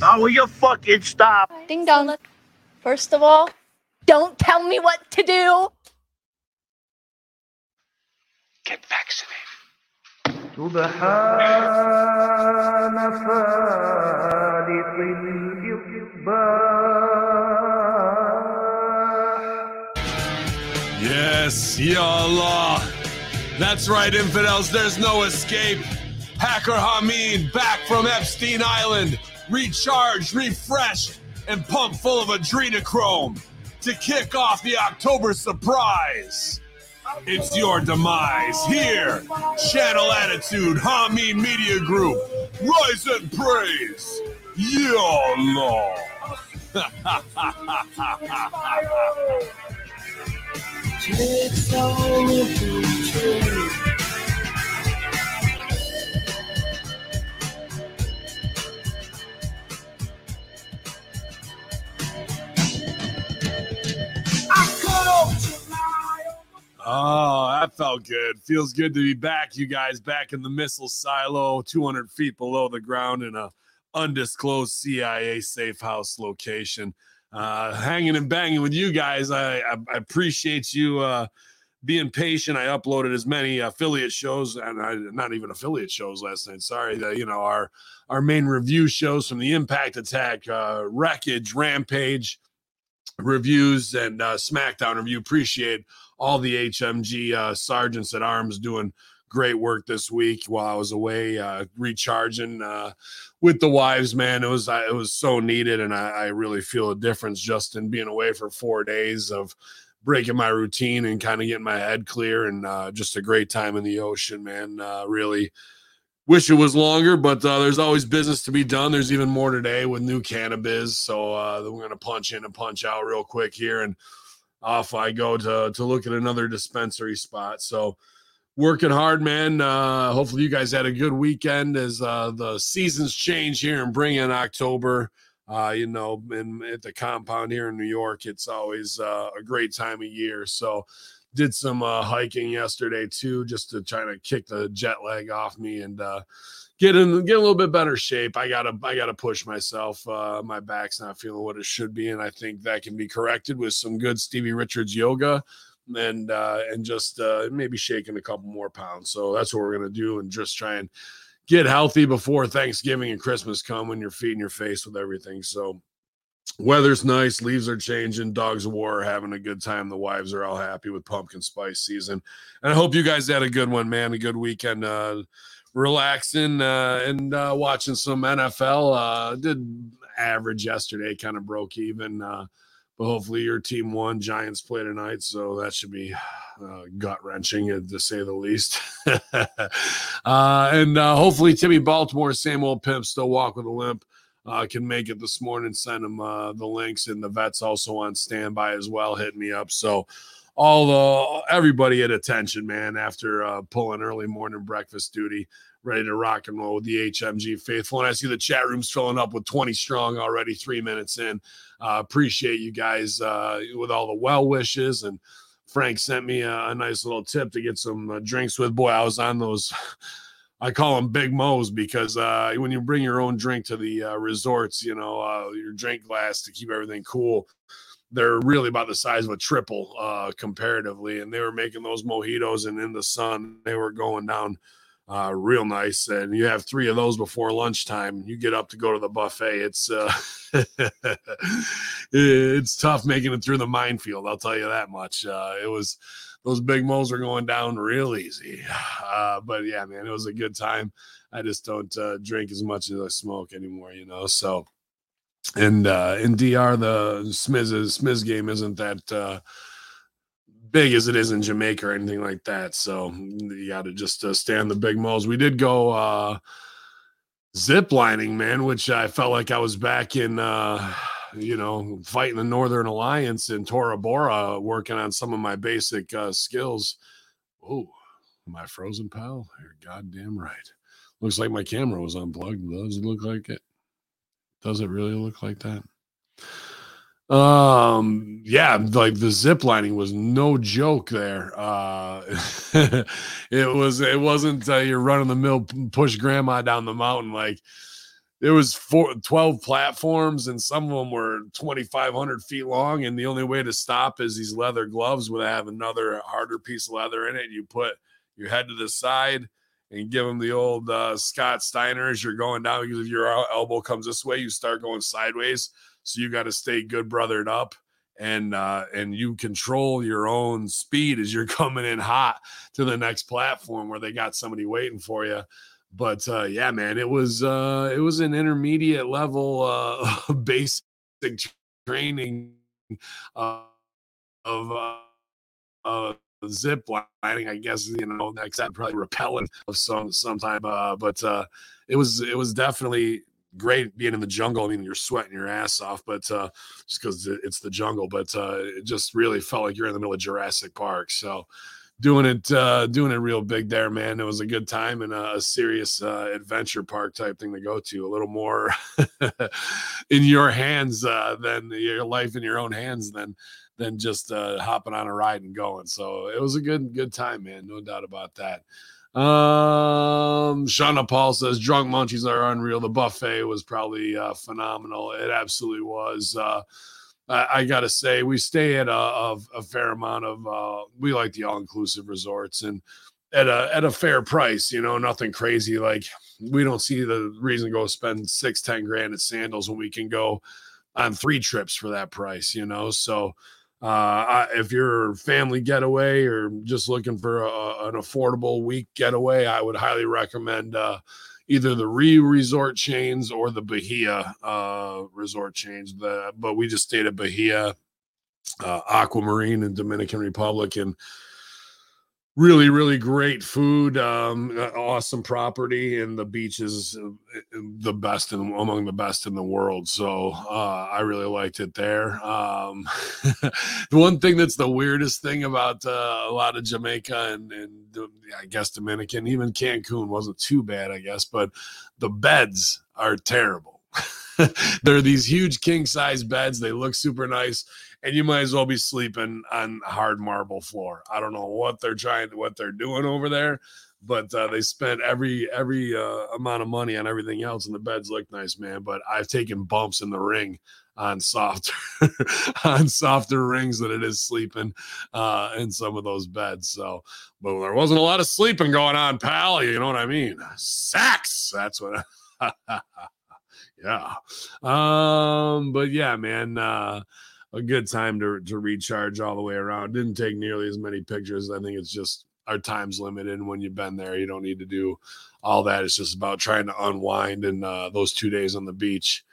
How will you fucking stop? Ding dong. First of all, don't tell me what to do. Get vaccinated. Yes, Ya Allah. That's right, infidels. There's no escape. Hacker Hamin back from Epstein Island recharged, refreshed, and pumped full of adrenochrome to kick off the October surprise. It's your demise here. Channel Attitude, Hamin Media Group. Rise and praise. Ya Allah. Oh, that felt good. Feels good to be back, you guys, back in the missile silo, 200 feet below the ground in a undisclosed CIA safe house location. Uh, hanging and banging with you guys. I, I, I appreciate you uh, being patient. I uploaded as many affiliate shows and I, not even affiliate shows last night. Sorry, that you know our our main review shows from the Impact Attack, uh, Wreckage, Rampage reviews, and uh, SmackDown review. Appreciate all the HMG uh, sergeants at arms doing great work this week while I was away uh, recharging uh, with the wives. Man, it was it was so needed, and I, I really feel a difference just in being away for four days of breaking my routine and kind of getting my head clear, and uh, just a great time in the ocean, man. Uh, really. Wish it was longer, but uh, there's always business to be done. There's even more today with new cannabis, so uh, we're gonna punch in and punch out real quick here, and off I go to to look at another dispensary spot. So working hard, man. Uh, hopefully you guys had a good weekend as uh, the seasons change here and bring in October. Uh, you know, in, at the compound here in New York, it's always uh, a great time of year. So did some uh, hiking yesterday too, just to try to kick the jet lag off me and uh, get in get a little bit better shape. I gotta I gotta push myself. Uh, my back's not feeling what it should be, and I think that can be corrected with some good Stevie Richards yoga and uh, and just uh, maybe shaking a couple more pounds. So that's what we're gonna do, and just try and get healthy before Thanksgiving and Christmas come when you're feeding your face with everything. So weather's nice, leaves are changing, dogs of war are having a good time. The wives are all happy with pumpkin spice season, and I hope you guys had a good one, man. A good weekend. Uh, relaxing uh, and uh, watching some NFL. Uh, did average yesterday, kind of broke even. Uh, but hopefully your team won. Giants play tonight, so that should be uh, gut wrenching to say the least. uh, and uh, hopefully Timmy Baltimore, same old pimp, still walk with a limp. Uh, can make it this morning. Send him uh, the links, and the vet's also on standby as well, hitting me up. So all the everybody at attention, man. After uh, pulling early morning breakfast duty, ready to rock and roll with the HMG faithful. And I see the chat rooms filling up with 20 strong already, three minutes in. Uh, appreciate you guys uh, with all the well wishes. And Frank sent me a, a nice little tip to get some uh, drinks with. Boy, I was on those. I call them Big Mo's because uh, when you bring your own drink to the uh, resorts, you know, uh, your drink glass to keep everything cool they're really about the size of a triple uh, comparatively. And they were making those mojitos, and in the sun, they were going down uh, real nice. And you have three of those before lunchtime. You get up to go to the buffet. It's uh, it's tough making it through the minefield. I'll tell you that much. Uh, it was those big moles are going down real easy. Uh, but yeah, man, it was a good time. I just don't uh, drink as much as I smoke anymore, you know. So and uh in DR the Smiz Smiz game isn't that uh big as it is in Jamaica or anything like that. So you got to just uh, stand the big moles. We did go uh zip lining, man, which I felt like I was back in uh you know fighting the Northern Alliance in Tora Bora, working on some of my basic uh skills. Oh, my frozen, pal? You're goddamn right. Looks like my camera was unplugged. Does it look like it? Does it really look like that? Um, yeah, like the zip lining was no joke there. Uh, it was, it wasn't uh, you're running the mill, push grandma down the mountain. Like there was four, 12 platforms and some of them were 2500 feet long and the only way to stop is these leather gloves would have another harder piece of leather in it you put your head to the side and give them the old uh, scott steiner as you're going down because if your elbow comes this way you start going sideways. So you got to stay good brothered up and uh and you control your own speed as you're coming in hot to the next platform where they got somebody waiting for you but uh yeah man it was uh it was an intermediate level uh basic training uh, of uh, uh zip lining i guess you know next that probably repellent of some sometime uh but uh it was it was definitely great being in the jungle. I mean you're sweating your ass off but uh just because it's the jungle but uh it just really felt like you're in the middle of jurassic park. So doing it uh doing it real big there man. It was a good time and a, a serious uh adventure park type thing to go to a little more in your hands uh than your life in your own hands than than just uh hopping on a ride and going so it was a good good time man no doubt about that um shauna paul says drunk munchies are unreal the buffet was probably uh phenomenal it absolutely was uh I, I gotta say, we stay at a, a, a fair amount of. Uh, we like the all-inclusive resorts, and at a at a fair price. You know, nothing crazy. Like we don't see the reason to go spend six, ten grand at Sandals when we can go on three trips for that price. You know, so uh, if you're family getaway or just looking for a, an affordable week getaway, I would highly recommend. Uh, either the re resort chains or the Bahia uh, resort chains. The, but we just stayed at Bahia, uh, Aquamarine in Dominican Republic, and really, really great food. Um, awesome property, and the beach is the best in, among the best in the world. So uh, I really liked it there. Um, the one thing that's the weirdest thing about uh, a lot of Jamaica and, and I guess Dominican, even Cancun wasn't too bad, I guess, but the beds are terrible. They're these huge king size beds. They look super nice, and you might as well be sleeping on hard marble floor. I don't know what they're trying, what they're doing over there, but uh, they spent every every uh, amount of money on everything else, and the beds look nice, man. But I've taken bumps in the ring on softer on softer rings than it is sleeping uh, in some of those beds. So, but there wasn't a lot of sleeping going on, pal. You know what I mean? Sex. That's what. yeah. Um. But yeah, man. Uh, a good time to to recharge all the way around. Didn't take nearly as many pictures. I think it's just our time's limited. And when you've been there, you don't need to do all that. It's just about trying to unwind. And uh, those two days on the beach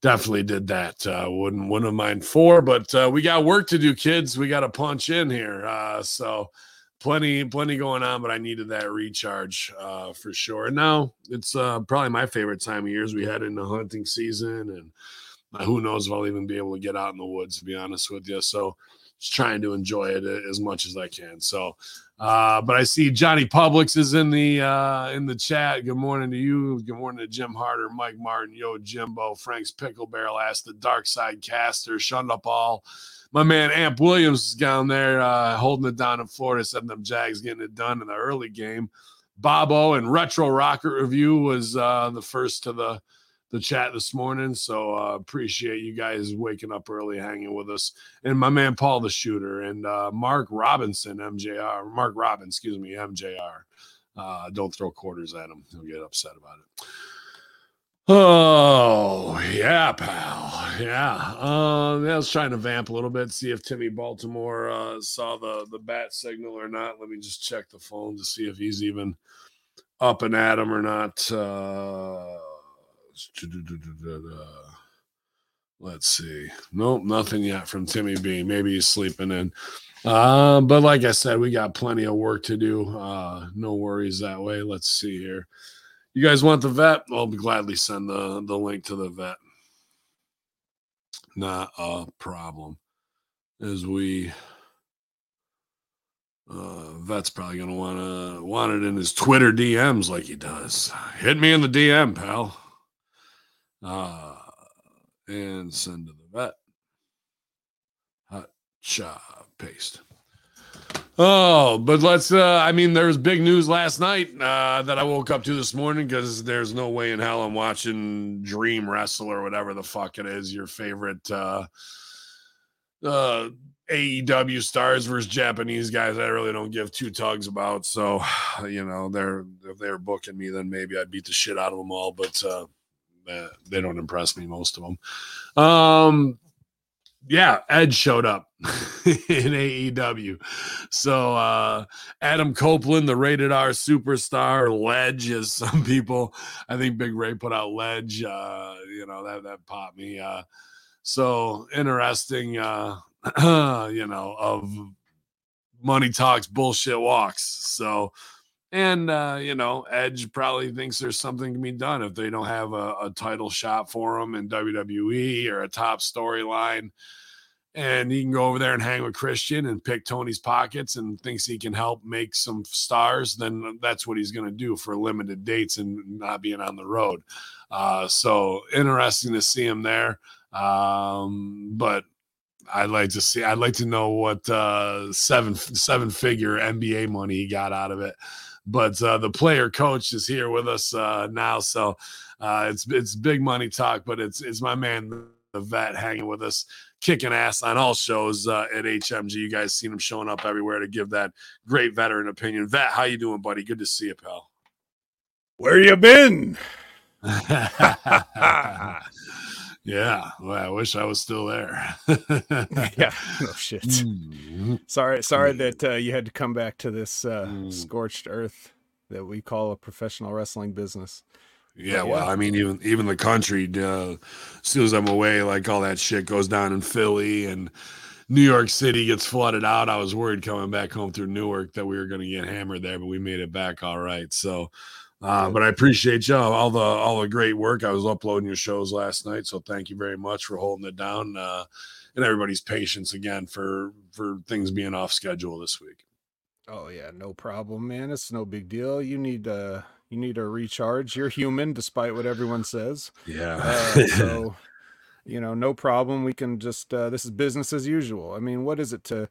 definitely did that. Uh, wouldn't wouldn't have mind four, but uh, we got work to do, kids. We got to punch in here. Uh, so plenty plenty going on, but I needed that recharge uh, for sure. And now it's uh, probably my favorite time of years. We head into hunting season, and who knows if I'll even be able to get out in the woods. To be honest with you, so just trying to enjoy it as much as I can. So uh, but I see Johnny Publix is in the uh, in the chat. Good morning to you. Good morning to Jim Harder, Mike Martin, Yo Jimbo, Frank's Pickle Barrel, Ask the Dark Side Caster, Shunda Paul. My man Amp Williams is down there uh, holding it down in Florida, setting them Jags getting it done in the early game. Bobo and Retro Rocket Review was uh, the first to the the chat this morning. So uh, appreciate you guys waking up early, hanging with us, and my man Paul the Shooter and uh, Mark Robinson, MJR, Mark Robin, excuse me, MJR. Uh, don't throw quarters at him; he'll get upset about it. Oh yeah, pal. Yeah. Um, I was trying to vamp a little bit, see if Timmy Baltimore uh, saw the the bat signal or not. Let me just check the phone to see if he's even up and at him or not. Uh, Let's see. Nope, nothing yet from Timmy B. Maybe he's sleeping in. Uh, but like I said, we got plenty of work to do. Uh, no worries that way. Let's see here. You guys want the vet? I'll gladly send the, the link to the vet. Not a problem. As we uh, vet's probably gonna wanna want it in his Twitter DMs like he does. Hit me in the DM, pal uh, and send to the vet. Hot cha paste. Oh, but let's. Uh, I mean, there was big news last night uh, that I woke up to this morning because there's no way in hell I'm watching Dream Wrestle or whatever the fuck it is. Your favorite uh, uh, AEW stars versus Japanese guys. I really don't give two tugs about. So, you know, they're if they're booking me, then maybe I'd beat the shit out of them all. But uh, they don't impress me, most of them. Um, yeah, Edge showed up in AEW. So uh Adam Copeland, the rated R superstar, Ledge, as some people, I think Big Ray put out Ledge. Uh, you know, that that popped me. Uh so interesting uh you know of money talks, bullshit walks. So and uh, you know, Edge probably thinks there's something to be done if they don't have a, a title shot for him in WWE or a top storyline. And he can go over there and hang with Christian and pick Tony's pockets and thinks he can help make some stars, then that's what he's going to do for limited dates and not being on the road. Uh, so interesting to see him there. Um, but I'd like to see. I'd like to know what uh, seven seven figure NBA money he got out of it. But uh, the player coach is here with us uh, now, so uh, it's it's big money talk. But it's it's my man the vet hanging with us, kicking ass on all shows uh, at HMG. You guys seen him showing up everywhere to give that great veteran opinion. Vet, how you doing, buddy? Good to see you, pal. Where you been? yeah, well, I wish I was still there. yeah, no shit. Mm. Sorry, sorry that uh, you had to come back to this uh, Mm. scorched earth that we call a professional wrestling business. Yeah, But well, yeah. I mean, even even the country, uh, as soon as I'm away, like all that shit goes down in Philly and New York City gets flooded out. I was worried coming back home through Newark that we were going to get hammered there, but we made it back all right. So, uh, but I appreciate y'all all the all the great work. I was uploading your shows last night, so thank you very much for holding it down uh, and everybody's patience again for for things being off schedule this week. Oh yeah, no problem, man. It's no big deal. You need uh you need a recharge. You're human, despite what everyone says. Yeah. Uh, so you know, no problem. We can just uh, this is business as usual. I mean, what is it to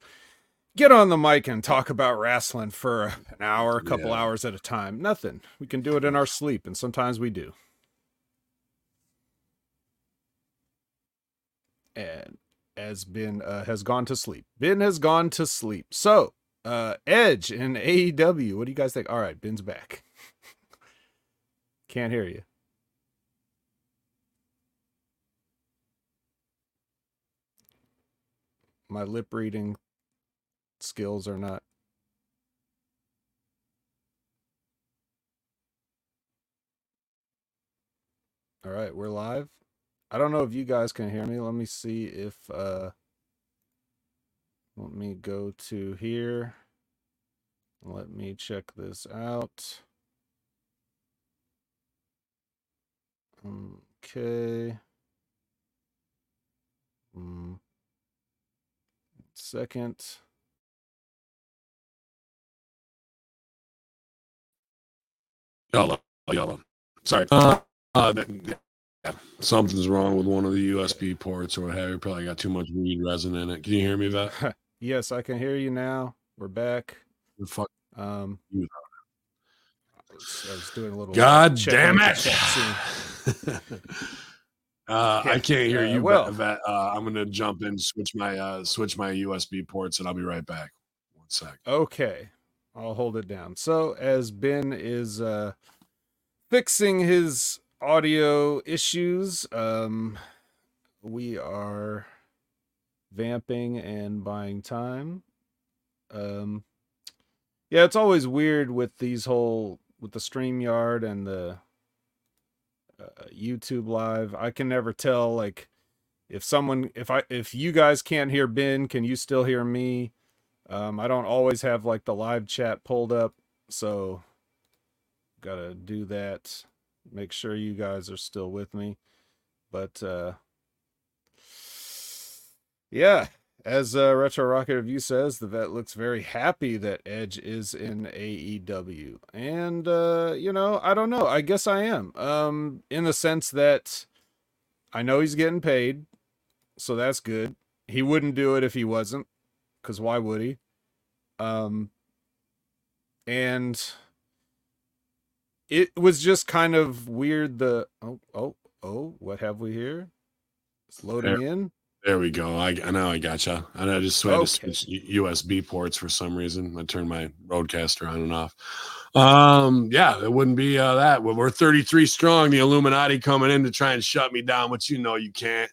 get on the mic and talk about wrestling for an hour, a couple Yeah. hours at a time? Nothing. We can do it in our sleep, and sometimes we do. And as Ben uh, has gone to sleep. Ben has gone to sleep. So, uh, Edge in AEW. What do you guys think? All right, Ben's back. Can't hear you. My lip reading skills are not. All right, we're live. I don't know if you guys can hear me. Let me see if uh let me go to here. Let me check this out. Okay. Mm. Second. Yellow, yellow. Sorry. Uh, uh, yeah, something's wrong with one of the USB ports or what have you. Probably got too much weed resin in it. Can you hear me, Vet? Yes, I can hear you now. We're back. Fuck. Um You. I was, I was doing a little God damn it! uh, I can't hear Uh, you, well. Vet. Vet. Uh, I'm gonna jump in, switch my uh, switch my USB ports, and I'll be right back. One sec. Okay. I'll hold it down. So as Ben is uh fixing his audio issues, um we are vamping and buying time. Um yeah, it's always weird with these whole with the StreamYard and the uh, YouTube live. I can never tell like if someone if I if you guys can't hear Ben, can you still hear me? Um, I don't always have like the live chat pulled up, so gotta do that. Make sure you guys are still with me. But uh yeah, as uh, Retro Rocket Review says, the vet looks very happy that Edge is in AEW. And uh, you know, I don't know. I guess I am. Um, in the sense that I know he's getting paid, so that's good. He wouldn't do it if he wasn't, because why would he? Um, and it was just kind of weird. The oh oh oh, what have we here? It's loading in. There we go. I, I know I gotcha. And I just had to switch USB ports for some reason. I turned my RODECaster on and off. Um, yeah, it wouldn't be uh, that. We're 33 strong. The Illuminati coming in to try and shut me down, but you know you can't.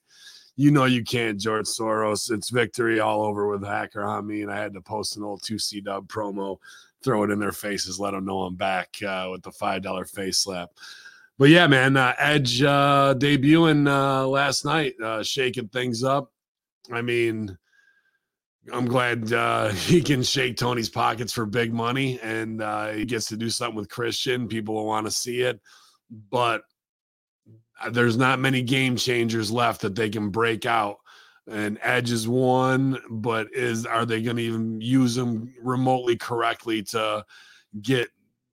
You know you can't, George Soros. It's victory all over with Hacker Hamin, and I had to post an old 2C dub promo, throw it in their faces, let them know I'm back uh, with the five dollar face slap. But yeah, man, uh, Edge uh, debuting uh, last night, uh, shaking things up. I mean, I'm glad uh, he can shake Tony's pockets for big money, and uh, he gets to do something with Christian. People will want to see it, but there's not many game changers left that they can break out. And Edge is one, but is are they going to even use him remotely correctly to get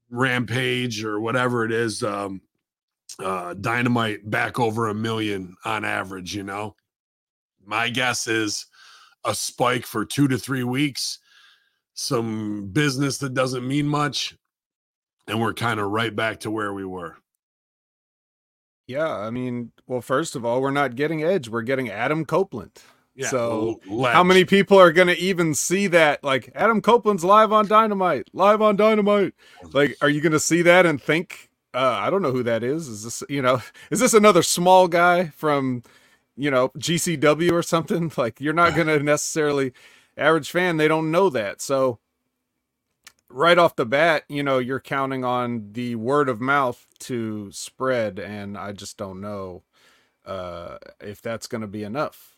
Rampage or whatever it is? Um, uh, dynamite back over a million on average, you know. My guess is a spike for two to three weeks, some business that doesn't mean much, and we're kind of right back to where we were. Yeah, I mean, well, first of all, we're not getting Edge. We're getting Adam Copeland. Yeah. So, well, How many people are going to even see that? Like, Adam Copeland's live on Dynamite, live on Dynamite. Like, are you going to see that and think, uh, I don't know who that is? Is this, you know, is this another small guy from, you know, GCW or something? Like, you're not going to necessarily, average fan, they don't know that. So, right off the bat, you know, you're counting on the word of mouth to spread. And I just don't know uh, if that's going to be enough.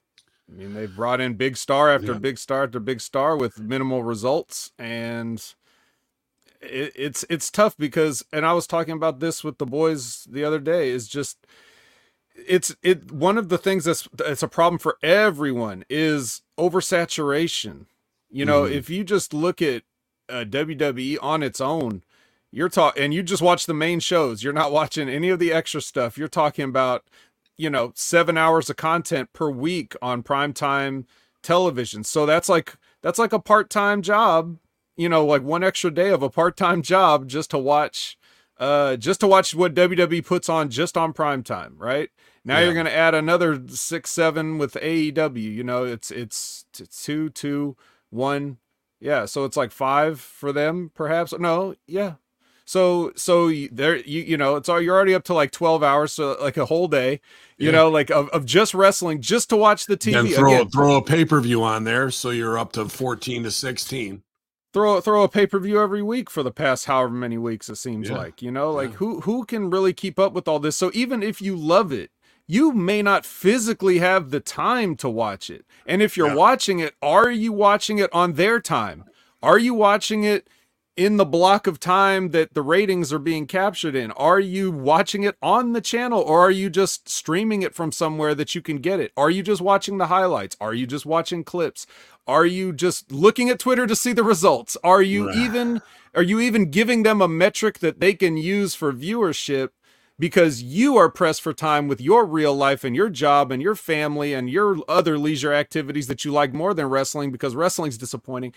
I mean, they've brought in big star after Yeah. big star after big star with minimal results, and it, it's it's tough because, and I was talking about this with the boys the other day. Is just it's it one of the things that's it's a problem for everyone is oversaturation. You know, Mhm. if you just look at uh, WWE on its own, you're talking, and you just watch the main shows. You're not watching any of the extra stuff. You're talking about you know seven hours of content per week on primetime television so that's like that's like a part-time job you know like one extra day of a part-time job just to watch uh just to watch what wwe puts on just on primetime right now Yeah. you're gonna add another six seven with aew you know it's it's t- two two one yeah so it's like five for them perhaps no yeah so so there you you know it's all you're already up to like 12 hours so like a whole day you Yeah. know like of, of just wrestling just to watch the tv Then throw Again, throw a pay per view on there, so you're up to 14 to 16. throw throw a pay-per-view every week for the past however many weeks it seems Yeah. like you know like Yeah. who who can really keep up with all this so even if you love it you may not physically have the time to watch it. And if you're Yeah. watching it are you watching it on their time? Are you watching it in the block of time that the ratings are being captured in? Are you watching it on the channel or are you just streaming it from somewhere that you can get it? Are you just watching the highlights? Are you just watching clips? Are you just looking at twitter to see the results? Are you even are you even giving them a metric that they can use for viewership because you are pressed for time with your real life and your job and your family and your other leisure activities that you like more than wrestling because wrestling's disappointing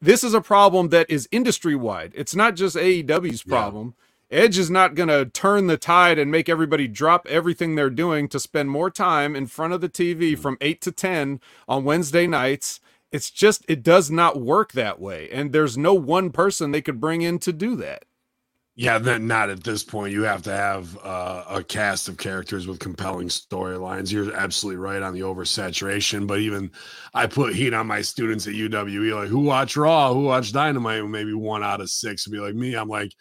this is a problem that is industry wide. It's not just AEW's Yeah. problem. Edge is not going to turn the tide and make everybody drop everything they're doing to spend more time in front of the TV mm. from 8 to 10 on Wednesday nights. It's just, it does not work that way. And there's no one person they could bring in to do that. Yeah, then not at this point. You have to have uh, a cast of characters with compelling storylines. You're absolutely right on the oversaturation. But even I put heat on my students at UWE, like who watch Raw, who watch Dynamite, maybe one out of six would be like me. I'm like,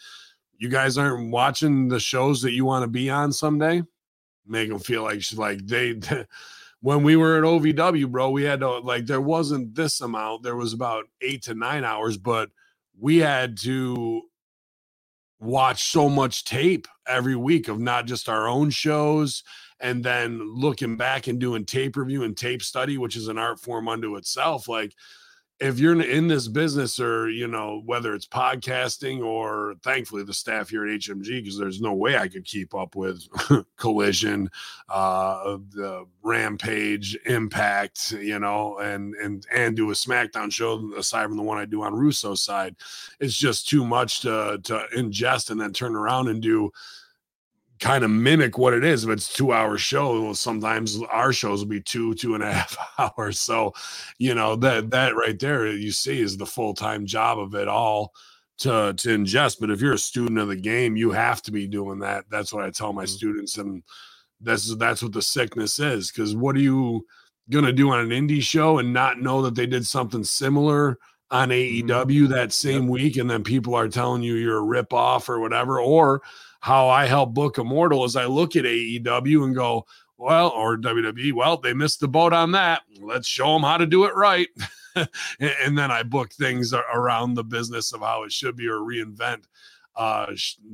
you guys aren't watching the shows that you want to be on someday. Make them feel like like they. When we were at OVW, bro, we had to like there wasn't this amount. There was about eight to nine hours, but we had to watch so much tape every week of not just our own shows and then looking back and doing tape review and tape study which is an art form unto itself like if you're in this business or you know whether it's podcasting or thankfully the staff here at hmg because there's no way i could keep up with collision uh the rampage impact you know and and and do a smackdown show aside from the one i do on russo's side. It's just too much to to ingest and then turn around and do kind of mimic what it is. If it's two hour show, sometimes our shows will be two, two and a half hours. So, you know, that that right there you see is the full-time job of it all to to ingest. But if you're a student of the game, you have to be doing that. That's what I tell my mm-hmm. students. And that's that's what the sickness is. Cause what are you gonna do on an indie show and not know that they did something similar? on AEW mm-hmm. that same yep. week, and then people are telling you you're a rip off or whatever, or how I help book Immortal is I look at AEW and go, well, or WWE, well, they missed the boat on that. Let's show them how to do it right. and then I book things around the business of how it should be or reinvent uh,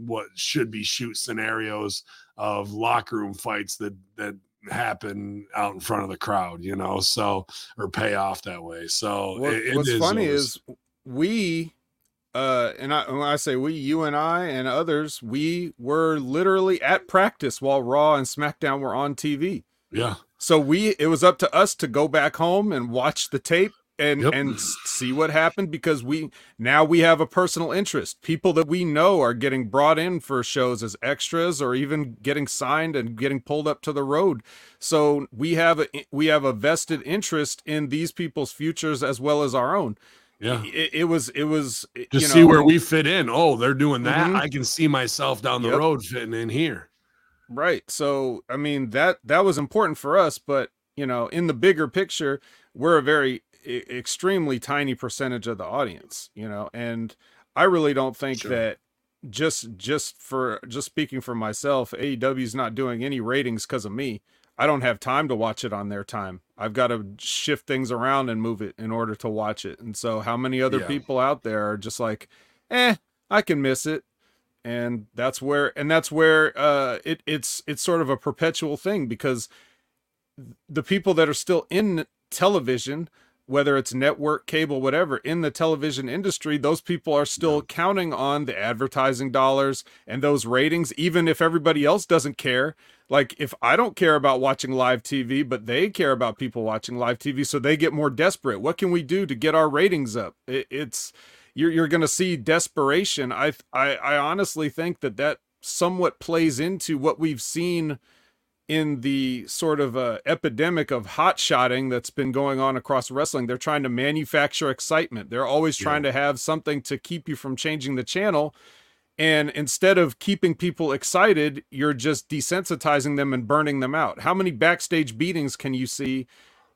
what should be shoot scenarios of locker room fights that that happen out in front of the crowd, you know, so or pay off that way. So what, it, what's funny is we uh and I, when I say we, you and I and others, we were literally at practice while Raw and SmackDown were on TV. Yeah. So we it was up to us to go back home and watch the tape and yep. and see what happened because we now we have a personal interest. People that we know are getting brought in for shows as extras or even getting signed and getting pulled up to the road. So we have a we have a vested interest in these people's futures as well as our own. Yeah, it, it, was it was to see know, where we fit in. Oh, they're doing that. Mm-hmm. I can see myself down the yep. road fitting in here. Right. So I mean that that was important for us, but you know, in the bigger picture, we're a very extremely tiny percentage of the audience. You know, and I really don't think sure. that just just for just speaking for myself, AEW is not doing any ratings because of me. I don't have time to watch it on their time. I've got to shift things around and move it in order to watch it. And so, how many other yeah. people out there are just like, eh, I can miss it, and that's where, and that's where, uh, it it's it's sort of a perpetual thing because the people that are still in television whether it's network, cable, whatever, in the television industry, those people are still counting on the advertising dollars and those ratings, even if everybody else doesn't care. Like, if I don't care about watching live TV, but they care about people watching live TV, so they get more desperate. What can we do to get our ratings up? It, it's you're you're going to see desperation. I, I I honestly think that that somewhat plays into what we've seen in the sort of uh, epidemic of hot shotting that's been going on across wrestling. They're trying to manufacture excitement. They're always trying yeah. to have something to keep you from changing the channel. And instead of keeping people excited, you're just desensitizing them and burning them out. How many backstage beatings can you see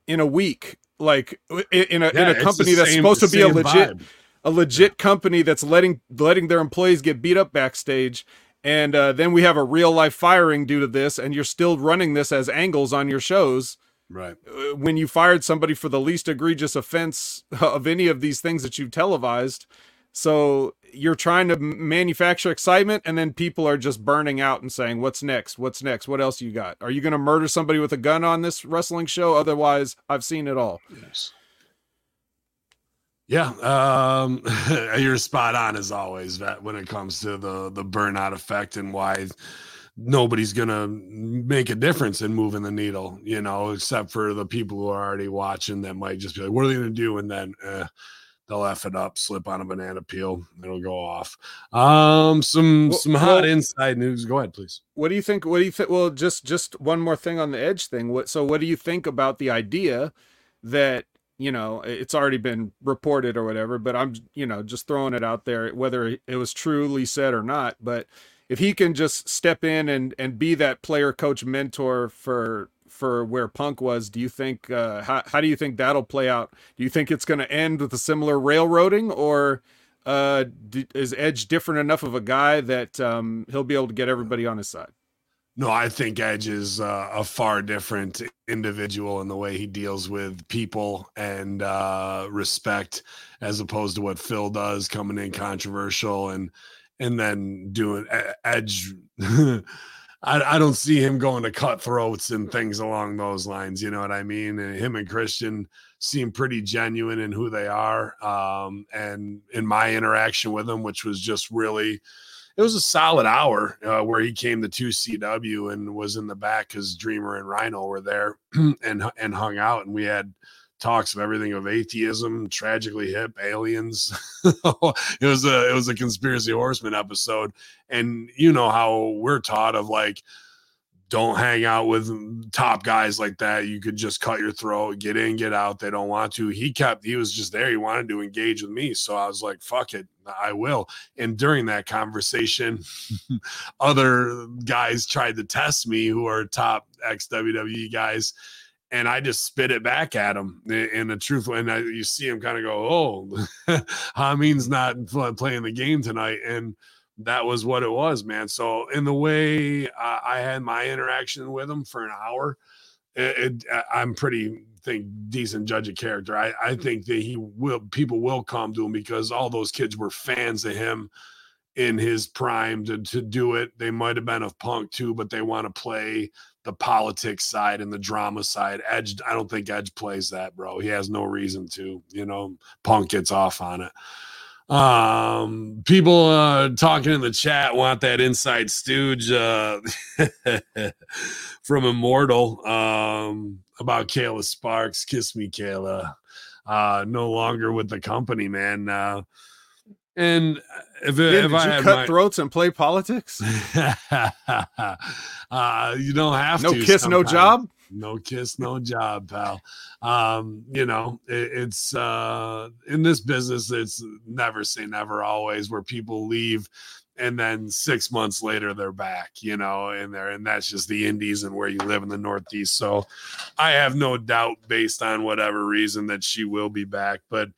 in a week? Like in a yeah, in a company that's same, supposed to be a legit vibe. a legit company that's letting letting their employees get beat up backstage and uh, then we have a real life firing due to this, and you're still running this as angles on your shows. Right. Uh, when you fired somebody for the least egregious offense of any of these things that you've televised. So you're trying to manufacture excitement, and then people are just burning out and saying, What's next? What's next? What else you got? Are you going to murder somebody with a gun on this wrestling show? Otherwise, I've seen it all. Yes. Yeah, um, you're spot on as always. That when it comes to the the burnout effect and why nobody's gonna make a difference in moving the needle, you know, except for the people who are already watching that might just be like, "What are they gonna do?" And then eh, they'll f it up, slip on a banana peel, it'll go off. Um, some well, some hot well, inside news. Go ahead, please. What do you think? What do you think? Well, just just one more thing on the edge thing. What so? What do you think about the idea that you know it's already been reported or whatever but i'm you know just throwing it out there whether it was truly said or not but if he can just step in and and be that player coach mentor for for where punk was do you think uh how, how do you think that'll play out? Do you think it's going to end with a similar railroading or uh is edge different enough of a guy that um he'll be able to get everybody on his side no, I think Edge is uh, a far different individual in the way he deals with people and uh, respect, as opposed to what Phil does, coming in controversial and and then doing Edge. I, I don't see him going to cutthroats and things along those lines. You know what I mean? And him and Christian seem pretty genuine in who they are. Um, and in my interaction with him, which was just really, it was a solid hour uh, where he came to 2CW and was in the back because Dreamer and Rhino were there and and hung out, and we had talks of everything of atheism, tragically hip, aliens. it was a it was a conspiracy horseman episode, and you know how we're taught of like don't hang out with top guys like that. You could just cut your throat, get in, get out. They don't want to. He kept, he was just there. He wanted to engage with me. So I was like, fuck it, I will. And during that conversation, other guys tried to test me who are top ex WWE guys. And I just spit it back at him in the truth. and I, you see him kind of go, "Oh, Hamin's not playing the game tonight," and that was what it was, man. So in the way uh, I had my interaction with him for an hour, it, it, I'm pretty think decent judge of character. I, I think that he will people will come to him because all those kids were fans of him in his prime to, to do it. They might have been of punk too, but they want to play the politics side and the drama side. Edge, I don't think Edge plays that, bro. He has no reason to, you know, punk gets off on it. Um, people uh, talking in the chat want that inside stooge uh, from Immortal um, about Kayla Sparks. Kiss me, Kayla. Uh, no longer with the company, man. Uh, and if, Did, if did I you had cut my, throats and play politics? uh, you don't have No to. No kiss, no job. No kiss, no job, pal. Um, you know, it, it's uh in this business, it's never say never always where people leave and then six months later they're back, you know, and there and that's just the indies and where you live in the northeast. So I have no doubt based on whatever reason that she will be back, but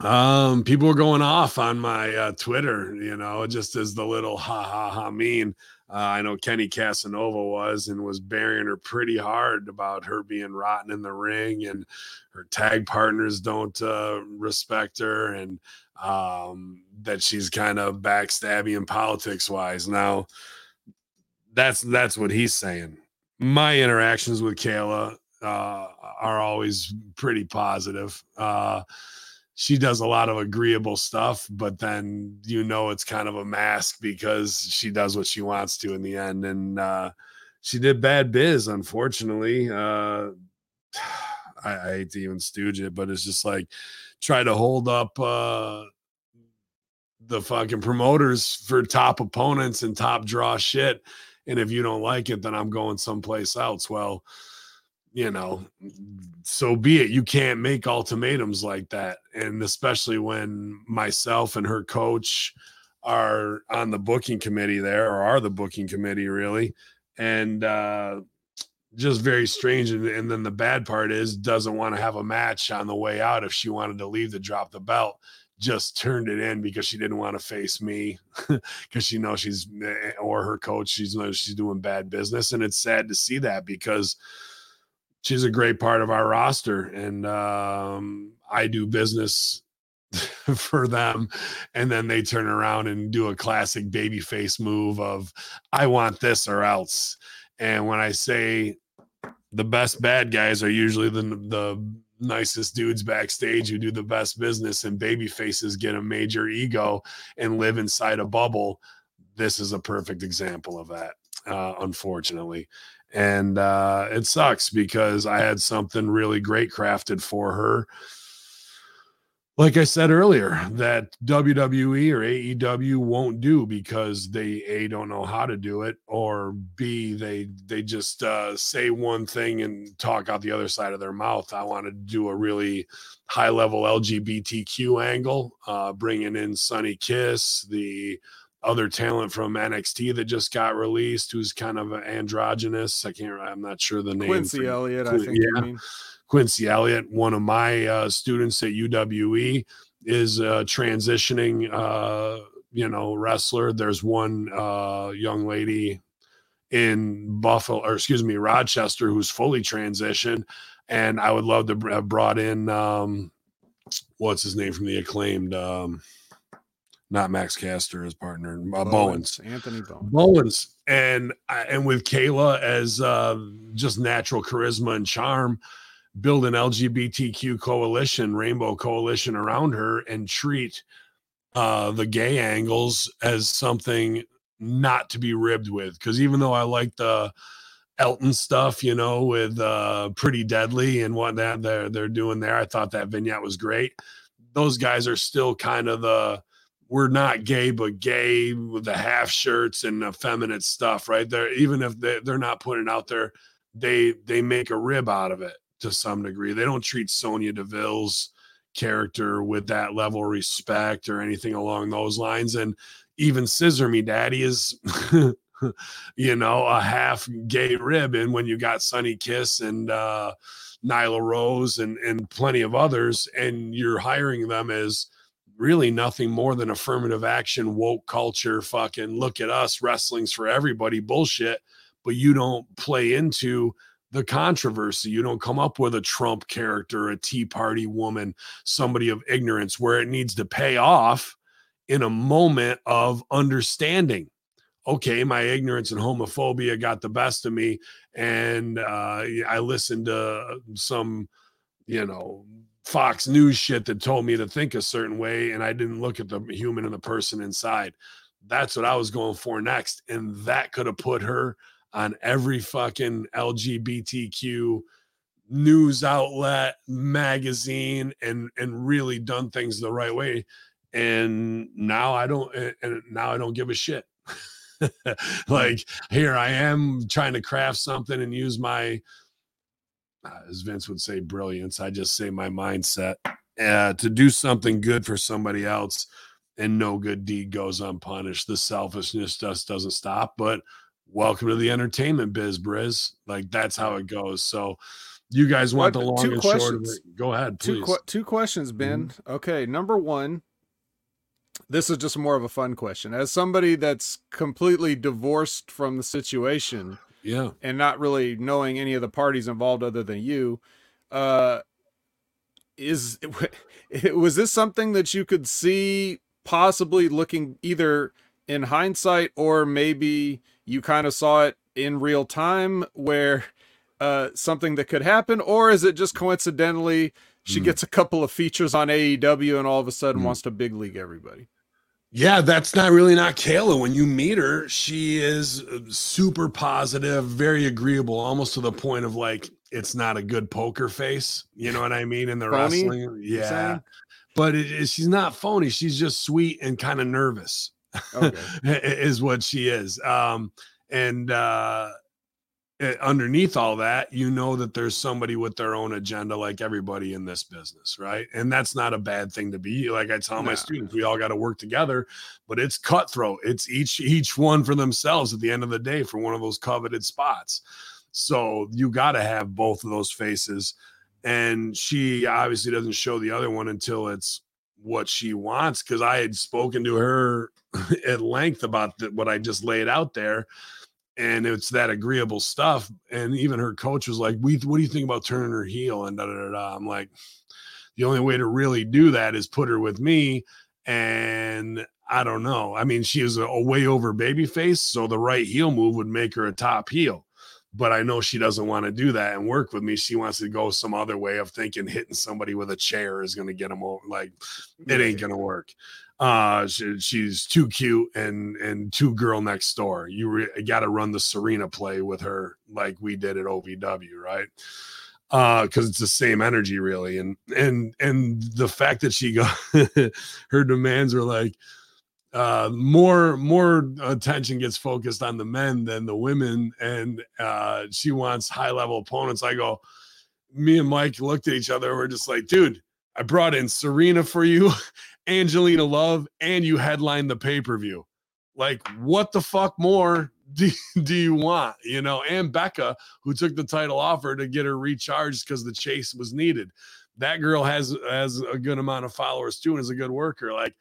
um people are going off on my uh twitter you know just as the little ha ha ha mean uh, i know kenny casanova was and was burying her pretty hard about her being rotten in the ring and her tag partners don't uh respect her and um that she's kind of backstabbing politics wise now that's that's what he's saying. My interactions with kayla uh are always pretty positive. Uh she does a lot of agreeable stuff, but then you know it's kind of a mask because she does what she wants to in the end. And uh, she did bad biz, unfortunately. Uh, I, I hate to even stooge it, but it's just like try to hold up uh, the fucking promoters for top opponents and top draw shit. And if you don't like it, then I'm going someplace else. Well, you know, so be it. You can't make ultimatums like that. And especially when myself and her coach are on the booking committee there, or are the booking committee really. And uh just very strange. And, and then the bad part is doesn't want to have a match on the way out if she wanted to leave to drop the belt. Just turned it in because she didn't want to face me because she knows she's or her coach, she's she's doing bad business. And it's sad to see that because she's a great part of our roster and um, i do business for them and then they turn around and do a classic baby face move of i want this or else. And when i say the best bad guys are usually the the nicest dudes backstage who do the best business and baby faces get a major ego and live inside a bubble this is a perfect example of that uh, unfortunately and uh, it sucks because I had something really great crafted for her. Like I said earlier, that WWE or AEW won't do because they a don't know how to do it, or b they they just uh, say one thing and talk out the other side of their mouth. I want to do a really high level LGBTQ angle, uh, bringing in Sonny Kiss, the other talent from NXT that just got released, who's kind of androgynous. I can't. I'm not sure the name. Quincy Elliott, I Quin- think you yeah. mean. Quincy Elliott, one of my uh, students at UWE, is uh, transitioning. Uh, you know, wrestler. There's one uh, young lady in Buffalo, or excuse me, Rochester, who's fully transitioned, and I would love to have brought in um, what's his name from the acclaimed. Um, not Max Caster, his partner, uh, Bowens. Anthony Bowens. Bowens and and with Kayla as uh, just natural charisma and charm, build an LGBTQ coalition, rainbow coalition around her, and treat uh, the gay angles as something not to be ribbed with. Because even though I like the Elton stuff, you know, with uh, Pretty Deadly and what that they're they're doing there, I thought that vignette was great. Those guys are still kind of the we're not gay, but gay with the half shirts and effeminate stuff, right? They're even if they, they're not putting out there, they they make a rib out of it to some degree. They don't treat Sonya Deville's character with that level of respect or anything along those lines. And even Scissor Me Daddy is, you know, a half gay rib. And when you got Sonny Kiss and uh, Nyla Rose and and plenty of others, and you're hiring them as really nothing more than affirmative action, woke culture, fucking look at us, wrestling's for everybody bullshit. But you don't play into the controversy. You don't come up with a Trump character, a Tea Party woman, somebody of ignorance where it needs to pay off in a moment of understanding. Okay, my ignorance and homophobia got the best of me, and uh, I listened to some, you know, Fox News shit that told me to think a certain way, and I didn't look at the human and the person inside. That's what I was going for next, and that could have put her on every fucking LGBTQ news outlet, magazine, and and really done things the right way. And now I don't, eh, and now I don't give a shit. like here I am trying to craft something and use my, uh, as Vince would say, brilliance. I just say my mindset uh, to do something good for somebody else, and no good deed goes unpunished. The selfishness just doesn't stop, but welcome to the entertainment biz, Briz. Like that's how it goes. So you guys want What- the long two and short questions. it. Go ahead, Two please. que- two questions, Ben. Mm-hmm. Okay, number one. This is just more of a fun question. As somebody that's completely divorced from the situation yeah. and not really knowing any of the parties involved other than you, uh, is was this something that you could see possibly looking either in hindsight or maybe you kind of saw it in real time where uh, something that could happen, or is it just coincidentally she Mm. gets a couple of features on AEW and all of a sudden Mm. wants to big league everybody? Yeah, that's not really not Kayla. When you meet her, she is uh, super positive, very agreeable, almost to the point of like it's not a good poker face. You know what I mean? In the Phony, wrestling, yeah. But it, it- she's not phony. She's just sweet and kind of nervous. Okay. is what she is. Um, and uh, Uh, underneath all that, you know that there's somebody with their own agenda, like everybody in this business, right? And that's not a bad thing to be. Like I tell my students, we all got to work together, but it's cutthroat. It's each each one for themselves at the end of the day for one of those coveted spots. So you got to have both of those faces. And she obviously doesn't show the other one until it's what she wants because I had spoken to her at length about the, what I just laid out there. And it's that agreeable stuff. And even her coach was like, we, what do you think about turning her heel? And da, da, da, da. I'm like, the only way to really do that is put her with me. And I don't know. I mean, she is a, a way over baby face. So the right heel move would make her a top heel. But I know she doesn't want to do that and work with me. She wants to go some other way of thinking hitting somebody with a chair is going to get them over. Like, it ain't gonna work. Uh, she, she's too cute and and too girl next door. You re- got to run the Serena play with her like we did at OVW, right? Uh, because it's the same energy, really, and and and the fact that she got her demands are like uh more more attention gets focused on the men than the women and uh she wants high level opponents i go me and mike looked at each other we're just like dude i brought in serena for you Angelina Love and you headline the pay per view. Like, what the fuck more do, do you want? You know, and Becca, who took the title offer to get her recharged because the chase was needed. That girl has has a good amount of followers too and is a good worker. Like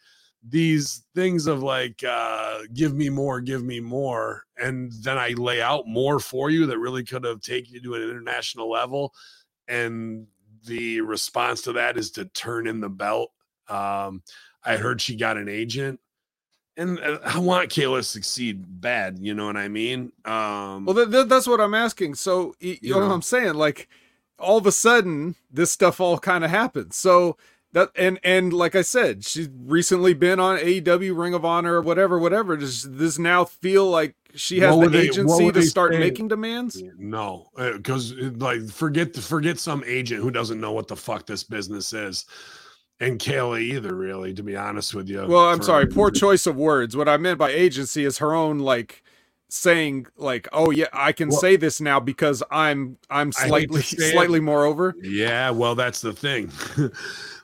these things of like uh give me more, give me more, and then I lay out more for you that really could have taken you to an international level. And the response to that is to turn in the belt um, I heard she got an agent and uh, I want Kayla to succeed bad. You know what I mean? Um, Well, th- th- that's what I'm asking. So, you, You know, what. I'm saying? Like, all of a sudden, this stuff all kind of happens. So that and and like I said, she's recently been on AEW, Ring of Honor, or whatever, whatever. Does this now feel like she has What the they- agency to start saying? making demands? No, because like forget forget some agent who doesn't know what the fuck this business is, and Kayla either. Really, to be honest with you. Well, I'm sorry, poor choice of words. What I meant by agency is her own like saying like, "Oh yeah, I can Well- say this now because I'm I'm I hate to slightly slightly more over." Yeah, well, that's the thing.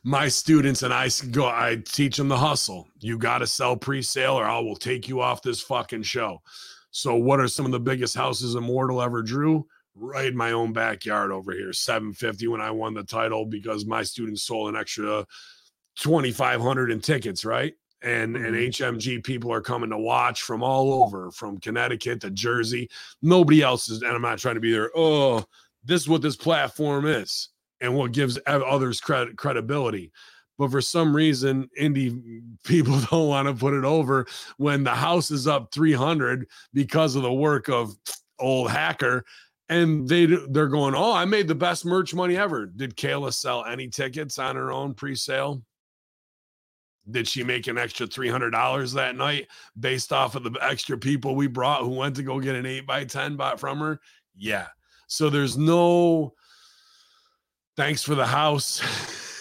My students and i go. I teach them the hustle. You got to sell pre-sale, or I will take you off this fucking show. So, what are some of the biggest houses Immortal ever drew? Right in my own backyard over here, 750 when I won the title because my students sold an extra 2,500 in tickets, right? And and Mhm. HMG people are coming to watch from all over, from Connecticut to Jersey. Nobody else is, and I'm not trying to be there. Oh, this is what this platform is and what gives others credit credibility. But for some reason, indie people don't want to put it over when the house is up 300 because of the work of old hacker. And they they're going, oh, I made the best merch money ever. Did Kayla sell any tickets on her own pre-sale? Did she make an extra three hundred dollars that night based off of the extra people we brought who went to go get an eight by ten bought from her? Yeah. So there's no thanks for the house.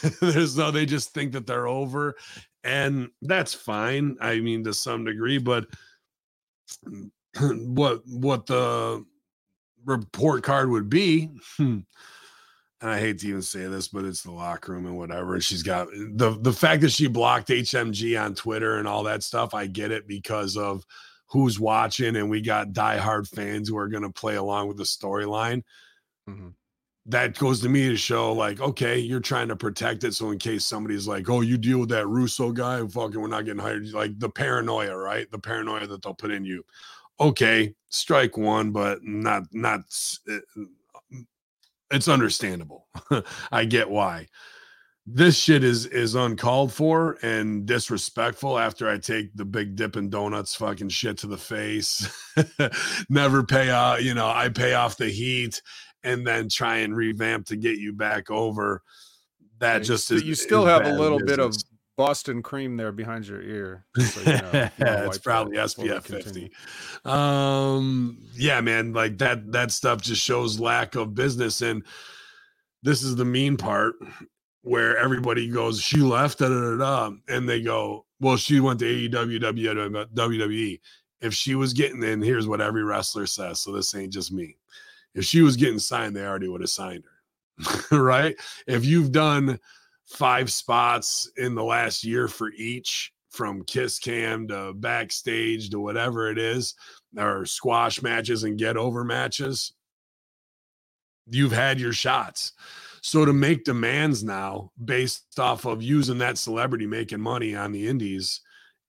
there's no, they just think that they're over. And that's fine. I mean, to some degree, but what what the report card would be, hmm, and I hate to even say this, but it's the locker room and whatever. And she's got the the fact that she blocked HMG on Twitter and all that stuff. I get it because of who's watching, and we got diehard fans who are going to play along with the storyline Mhm. that goes to me to show like, okay, you're trying to protect it. So in case somebody's like, oh, you deal with that Russo guy, fucking, we're not getting hired. Like the paranoia, right? The paranoia that they'll put in you. Okay, strike one, but not not. s- uh, It's understandable. I get why. This shit is is uncalled for and disrespectful. After I take the big Dippin' Donuts fucking shit to the face, never pay out. You know, I pay off the heat and then try and revamp to get you back over. That you just st- is you still have a little bit of business. Boston cream there behind your ear. so you know, you it's probably SPF 50. Um, yeah, man, like that that stuff just shows lack of business. And this is the mean part where everybody goes, She left, da, da, da, da, and they go, Well, she went to AEW. WWE. If she was getting in, here's what every wrestler says. So this ain't just me. If she was getting signed, they already would have signed her. right? If you've done five spots in the last year for each, from kiss cam to backstage to whatever it is, or squash matches and get over matches, you've had your shots. So to make demands now based off of using that celebrity making money on the indies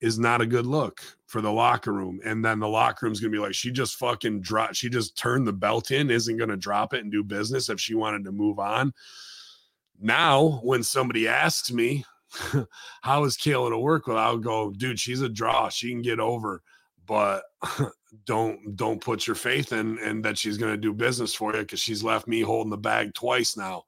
is not a good look for the locker room. And then the locker room's gonna be like, she just fucking dropped, she just turned the belt in, isn't gonna drop it and do business if she wanted to move on. Now, when somebody asks me, how is Kayla to work with? I'll go, dude, she's a draw. She can get over, but don't don't put your faith in and that she's gonna do business for you because she's left me holding the bag twice now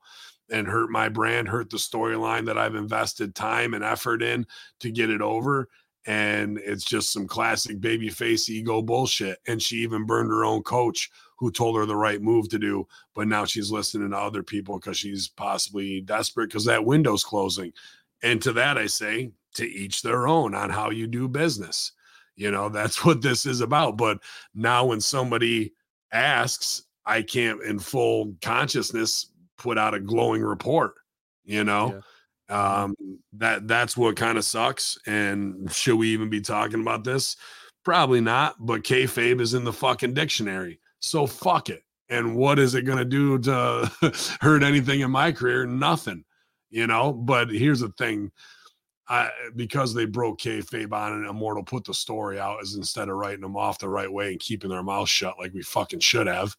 and hurt my brand, hurt the storyline that I've invested time and effort in to get it over. And it's just some classic babyface ego bullshit. And she even burned her own coach who told her the right move to do. But now she's listening to other people because she's possibly desperate because that window's closing. And to that, I say, to each their own on how you do business. You know, that's what this is about. But now, when somebody asks, I can't, in full consciousness, put out a glowing report. You know, um, that that's what kind of sucks. And should we even be talking about this? Probably not. But kayfabe is in the fucking dictionary, so fuck it. And what is it going to do to hurt anything in my career? Nothing you know. But here's the thing: I because they broke kayfabe on it, Immortal put the story out as instead of writing them off the right way and keeping their mouth shut like we fucking should have.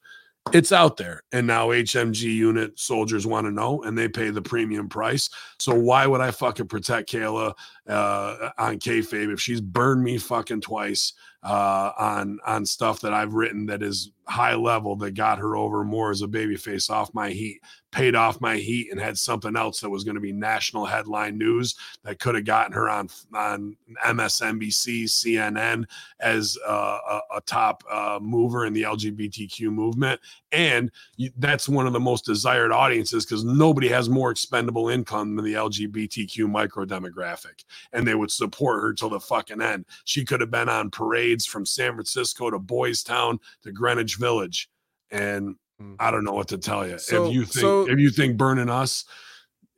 it's out there and now hmg unit soldiers want to know and they pay the premium price so why would i fucking protect kayla uh on kayfabe if she's burned me fucking twice uh on on stuff that i've written that is high level that got her over more as a baby face off my heat paid off my heat and had something else that was going to be national headline news that could have gotten her on on msnbc cnn as uh, a, a top uh, mover in the lgbtq movement and you, that's one of the most desired audiences because nobody has more expendable income than the LGBTQ micro demographic, and they would support her till the fucking end. She could have been on parades from San Francisco to Boys Town to Greenwich Village, and Mm. I don't know what to tell you. So- if you think so- if you think burning us,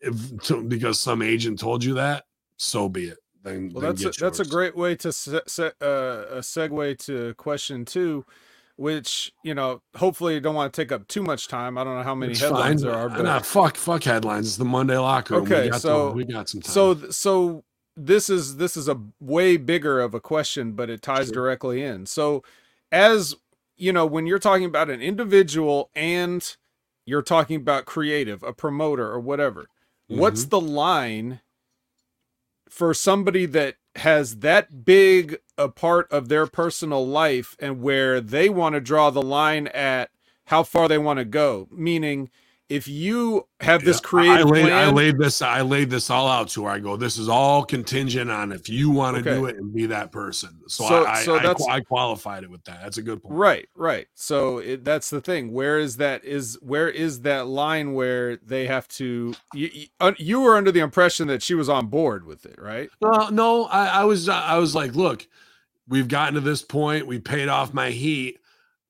if to, because some agent told you that, so be it. Then, Well, then that's a, that's a great way to se- se- uh, a segue to question two, which you know hopefully you don't want to take up too much time. I don't know how many It's headlines fine. there are, but nah, fuck fuck headlines. It's the Monday locker room. Okay, we got so- the, we got some time. so so this is this is a way bigger of a question, but it ties Sure. directly in. So as you know, when you're talking about an individual and you're talking about creative, a promoter or whatever, what's Mm-hmm. the line for somebody that has that big a part of their personal life and where they want to draw the line at how far they want to go meaning if you have this creative I laid, plan, I laid this I laid this all out to where I go. This is all contingent on if you want to do it and be that person. So, So- I, so I, I, that's- I qualified it with that. That's a good point. right right so it, that's the thing where is that is where is that line where they have to you, you, were under the impression that she was on board with it right No, no, I, I was I was like, look, we've gotten to this point. We paid off my heat.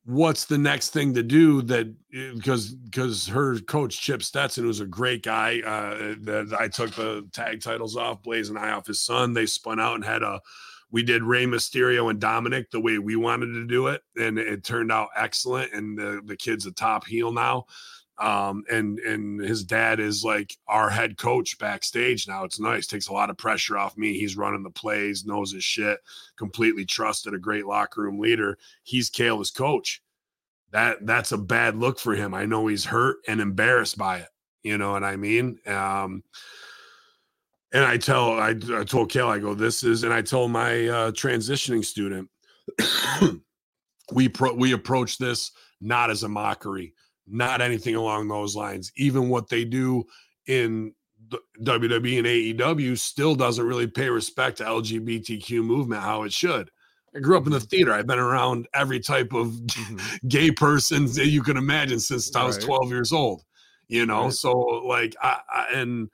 What's the next thing to do? That because because her coach Chip Stetson, was a great guy, uh, that I took the tag titles off, blazing eye off his son. They spun out and had a. We did Rey Mysterio and Dominic the way we wanted to do it, and it turned out excellent. And the the kid's a top heel now um and and his dad is like our head coach backstage now. It's nice. Takes a lot of pressure off me. He's running the plays knows his shit completely trusted a great locker room leader. He's kayla's coach. That that's a bad look for him. I know he's hurt and embarrassed by it. You know what i mean? Um and i tell i, I told kayla i go this is and i told my uh transitioning student we pro we approach this not as a mockery not anything along those lines. Even what they do in WWE and AEW still doesn't really pay respect to LGBTQ movement how it should. I grew up in the mm-hmm. theater. I've been around every type of mm-hmm. gay person that you can imagine since I was Right. 12 years old. You know, Right. so like I, I and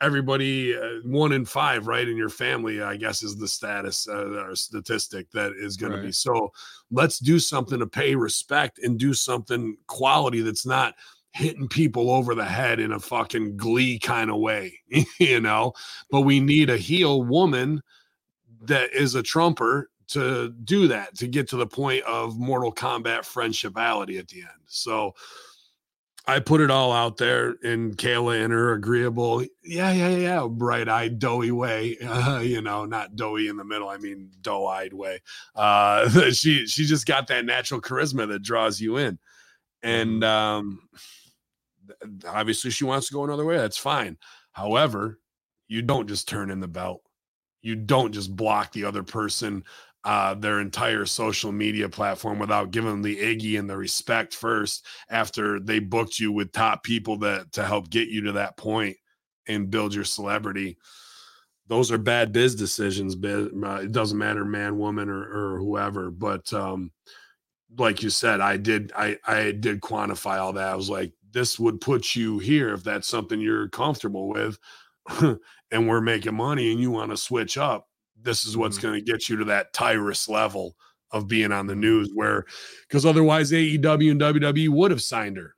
everybody uh, one in five right in your family i guess is the status uh, or statistic that is going to be so let's do something to pay respect and do something quality that's not hitting people over the head in a fucking glee kind of way you know? But we need a heel woman that is a trumper to do that to get to the point of Mortal Kombat friendshipality at the end. So I put it all out there, and Kayla in her agreeable, yeah, yeah, yeah, bright eyed, doughy way, uh, you know, not doughy in the middle. I mean, doe eyed way. Uh, she she just got that natural charisma that draws you in, and um, obviously she wants to go another way. That's fine. However, you don't just turn in the belt. You don't just block the other person uh, their entire social media platform without giving them the iggy and the respect first after they booked you with top people that to help get you to that point and build your celebrity. Those are bad biz decisions. Uh, it doesn't matter, man, woman, or, or whoever. But um, like you said, I did, I, I did quantify all that. I was like, this would put you here if that's something you're comfortable with, and we're making money, and you want to switch up this is what's Mhm. going to get you to that Tyrus level of being on the news where because otherwise AEW and WWE would have signed her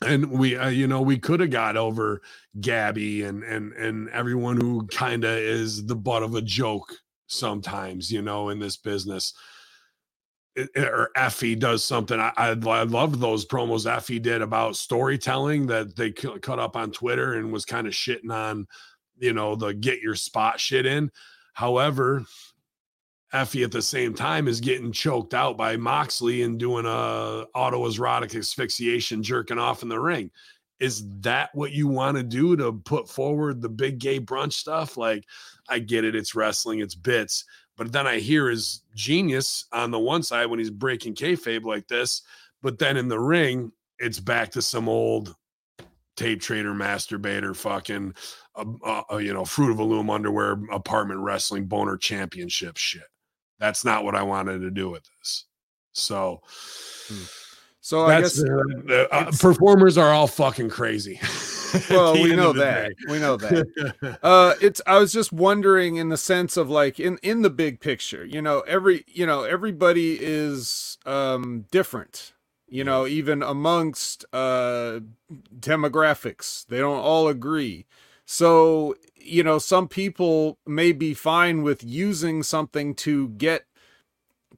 and we uh, you know we could have got over Gabby and and and everyone who kind of is the butt of a joke sometimes you know in this business It- or Effy does something. I, I I loved those promos Effy did about storytelling that they cu- cut up on Twitter and was kind of shitting on, you know, the get your spot shit in. However, Effy at the same time is getting choked out by Moxley and doing a autoerotic asphyxiation, jerking off in the ring. Is that what you want to do to put forward the big gay brunch stuff? Like, I get it, it's wrestling, it's bits, but then I hear his genius on the one side when he's breaking kayfabe like this, but then in the ring, it's back to some old tape trader, masturbator, fucking, uh, uh, you know, fruit of a loom underwear, apartment wrestling, boner championship shit. That's not what I wanted to do with this. So, So I guess the- the, uh, performers are all fucking crazy. well, we know that. day. We know that. uh it's i was just wondering in the sense of like in in the big picture you know every you know everybody is um different you know even amongst uh demographics they don't all agree so you know some people may be fine with using something to get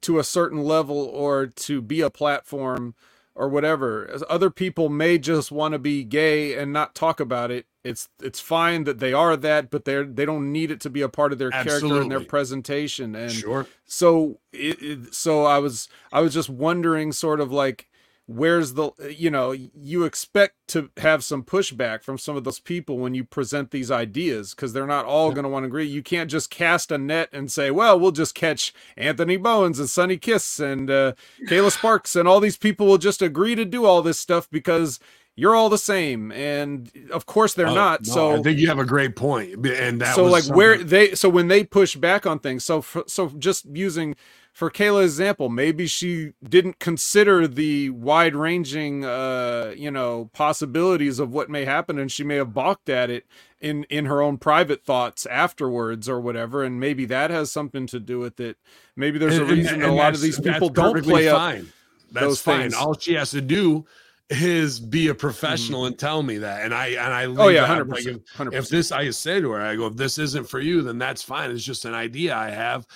to a certain level or to be a platform or whatever. Other people may just want to be gay and not talk about it. It's it's fine that they are that, but they're they don't need it to be a part of their character and their presentation. And sure. so it, it, so I was I was just wondering, sort of like where's the you know you expect to have some pushback from some of those people when you present these ideas because they're not all going to want to agree you can't just cast a net and say well we'll just catch anthony bowens and sonny kiss and uh, kayla sparks and all these people will just agree to do all this stuff because you're all the same and of course they're Oh, not no, so I think you have a great. And that so like where they so when they push back on things so for, so just using for Kayla's example maybe she didn't consider the wide ranging uh you know possibilities of what may happen and she may have balked at it in in her own private thoughts afterwards or whatever and maybe that has something to do with it maybe there's a And- and- reason that a lot of these people don't play up fine. That's those fine. things. All she has to do is be a professional and tell me that. And I and I oh yeah 100% like, if- 100% if this I say to her, I go, if this isn't for you, then that's fine. It's just an idea I have.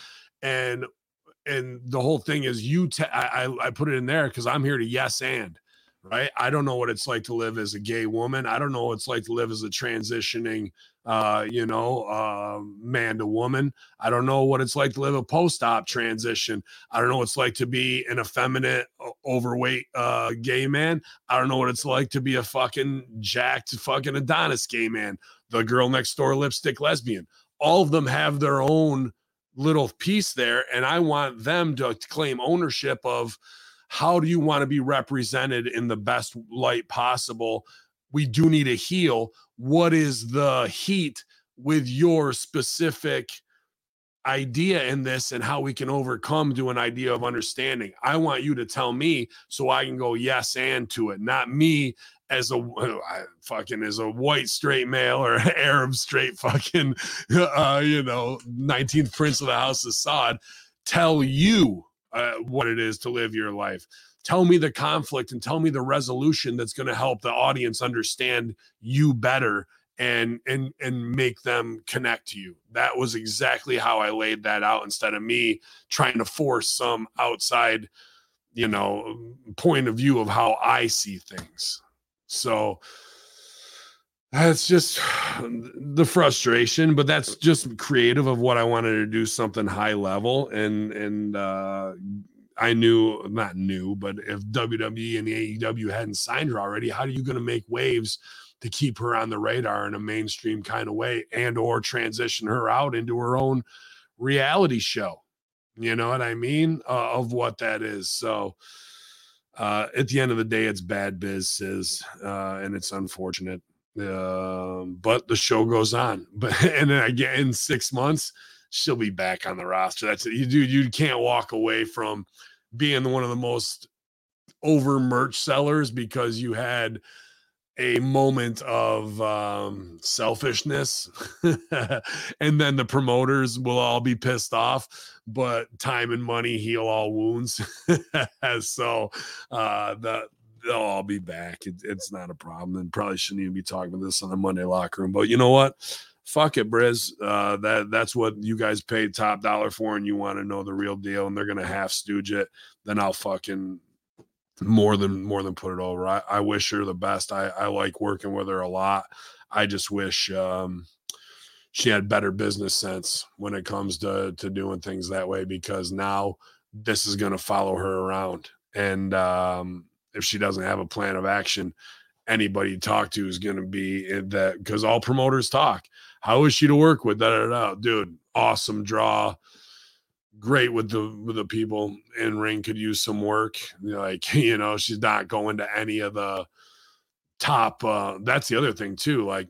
And and the whole thing is you te- I, I put it in there because I'm here to yes and right. I don't know what it's like to live as a gay woman. I don't know what it's like to live as a transitioning uh, you know, uh, man to woman. I don't know what it's like to live a post-op transition. I don't know what it's like to be an effeminate, overweight uh, gay man. I don't know what it's like to be a fucking jacked fucking Adonis gay man. The girl next door lipstick lesbian. All of them have their own little piece there, and I want them to claim ownership of how do you want to be represented in the best light possible. We do need a heel. What is the heat with your specific idea in this and how we can overcome to an idea of understanding. I want you to tell me so I can go yes and to it, not me as a fucking as a white straight male or Arab straight fucking uh, you know 19th prince of the house of Saud tell you uh, what it is to live your life. Tell me the conflict and tell me the resolution that's going to help the audience understand you better and and and make them connect to you. That was exactly how I laid that out instead of me trying to force some outside, you know, point of view of how I see things. So that's just the frustration, but that's just creative of what I wanted to do something high level and and uh I knew not new, but if WWE and the AEW hadn't signed her already, how are you going to make waves to keep her on the radar in a mainstream kind of way and or transition her out into her own reality show? You know what I mean? Uh, of what that is. So uh, at the end of the day, it's bad sis, uh, and it's unfortunate. Um, but the show goes on. But and then again, in six months, she'll be back on the roster. That's it. You dude, you can't walk away from being one of the most over merch sellers because you had a moment of um, selfishness and then the promoters will all be pissed off but time and money heal all wounds so uh the they'll all be back it, it's not a problem and probably shouldn't even be talking about this on the monday locker room but you know what fuck it, Briz. Uh, that that's what you guys paid top dollar for, and you want to know the real deal, and they're gonna half stooge it. Then I'll fucking more than more than put it over. I, I wish her the best. I I like working with her a lot. I just wish um she had better business sense when it comes to to doing things that way because now this is going to follow her around and um if she doesn't have a plan of action anybody you talk to is going to be in that because all promoters talk how is she to work with da. dude awesome draw great with the with the people in ring could use some work. Like you know she's not going to any of the top uh that's the other thing too like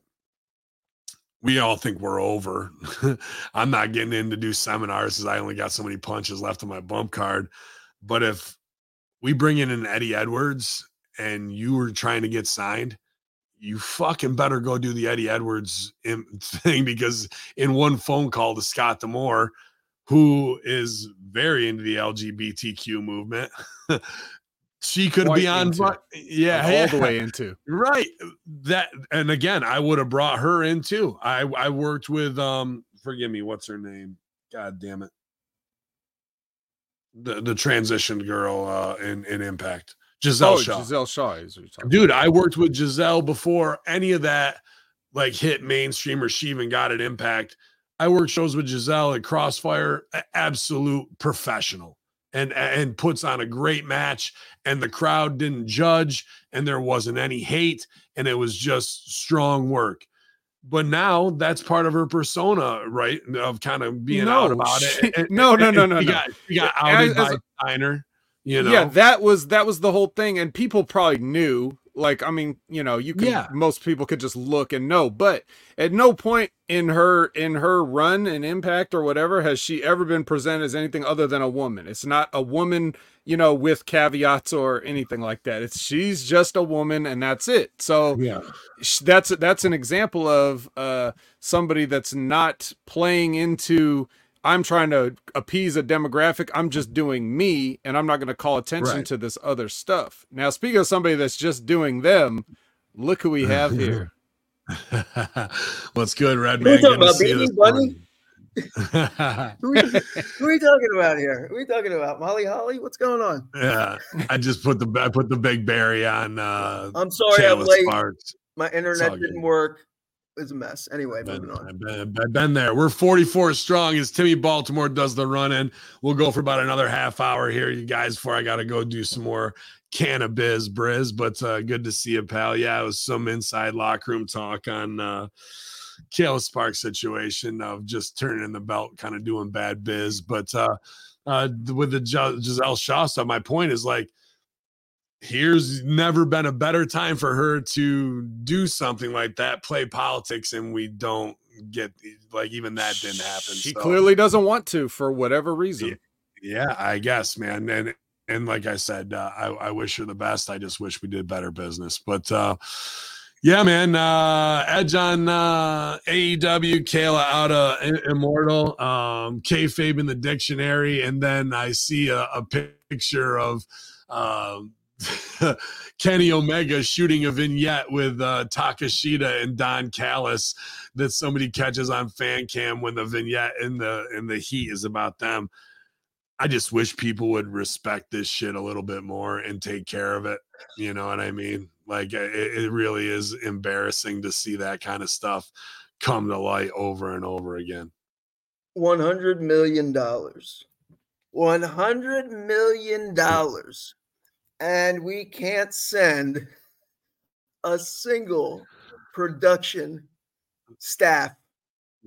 we all think we're over. I'm not getting in to do seminars because i only got so many punches left on my bump card. But if we bring in an eddie edwards and you were trying to get signed you fucking better go do the eddie edwards thing because in one phone call to scott D'Amore who is very into the lgbtq movement she could Quite be on into yeah Like, all the way into. Right. That and again, I would have brought her in too. I I worked with um forgive me, what's her name? God damn it. The the transition girl uh in in Impact. Gisele oh, Shaw. Gisele Shaw is what you're talking Dude, I worked with Gisele before any of that like hit mainstream or she even got an impact. I worked shows with Gisele at Crossfire, absolute professional and and puts on a great match and the crowd didn't judge and there wasn't any hate and it was just strong work. But now that's part of her persona, right? Of kind of being out about she- it. And- no, no, and- no, no, she no. Got, she got As- outed as by a- Steiner, you know. Yeah, that was that was the whole thing, and people probably knew. Like, I mean, you know, you could Yeah. most people could just look and know, but at no point in her in her run and impact or whatever has she ever been presented as anything other than a woman. It's not a woman, you know, with caveats or anything like that. It's she's just a woman and that's it. So yeah. that's that's an example of uh somebody that's not playing into I'm trying to appease a demographic. I'm just doing me and I'm not going to call attention Right. to this other stuff. Now, speaking of somebody that's just doing them, look who we have here. What's good, Red Who are we talking about, see Baby Bunny? morning. Who we, who we talking about here? Who we talking about? Molly Holly? What's going on? yeah, I just put the I put the big berry on uh I'm sorry I'm late. Sparks. My internet didn't work. Was a mess. Anyway, Been, moving on. I've been, I've been there. We're 44 strong as Timmy Baltimore does the run in. We'll go for about another half hour here, you guys, before I got to go do some more cannabis briz. But uh, good to see you, pal. Yeah, it was some inside locker room talk on uh, Kayla Sparks situation of just turning the belt, kind of doing bad biz. But uh, uh, with the Gis- Gisele Shaw stuff, my point is like, here's never been a better time for her to do something like that, play politics, and we don't get like even that didn't happen. She So, clearly doesn't want to for whatever reason. yeah, I guess, man. And and like I said, uh, I, I wish her the best. I just wish we did better business. But uh yeah, man. Uh Edge on uh AEW, Kayla out of Immortal, um, kayfabe in the dictionary, and then I see a, a picture of um Kenny Omega shooting a vignette with uh, Takeshita and Don Callis that somebody catches on fan cam when the vignette in the in the heat is about them. I just wish people would respect this shit a little bit more and take care of it. You know what I mean? Like it, it really is embarrassing to see that kind of stuff come to light over and over again. One hundred million dollars. One hundred million dollars, and we can't send a single production staff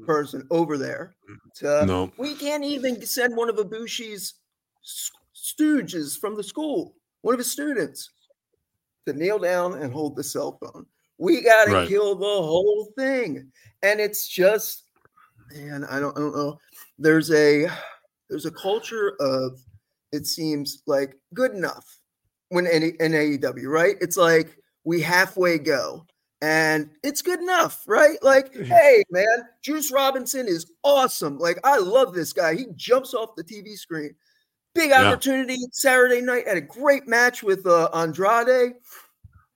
person over there. To, No. we can't even send one of Ibushi's s- stooges from the school, one of his students, to kneel down and hold the cell phone. We got to Right. kill the whole thing, and it's just, man, I don't, I don't know. There's a, there's a culture of, it seems like good enough when in, in AEW, right? It's like we halfway go. And it's good enough, right? Like, hey, man, Juice Robinson is awesome. Like, I love this guy. He jumps off the TV screen. Big Yeah. opportunity Saturday night. Had a great match with uh, Andrade,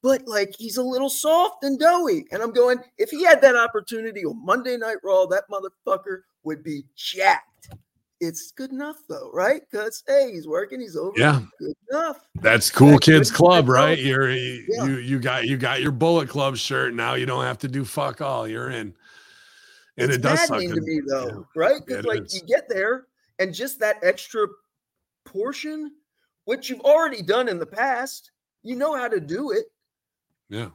but like he's a little soft and doughy. And I'm going, if he had that opportunity on Monday Night Raw, that motherfucker would be jacked. It's good enough though, right? Because hey, he's working, he's over. Yeah. good enough. That's cool That's kids club, right? You're Yeah. you you got you got your bullet club shirt now. You don't have to do fuck all. You're in. And it's it does suck to me though, yeah. right? Because like is. you get there and just that extra portion, which you've already done in the past, you know how to do it. Yeah.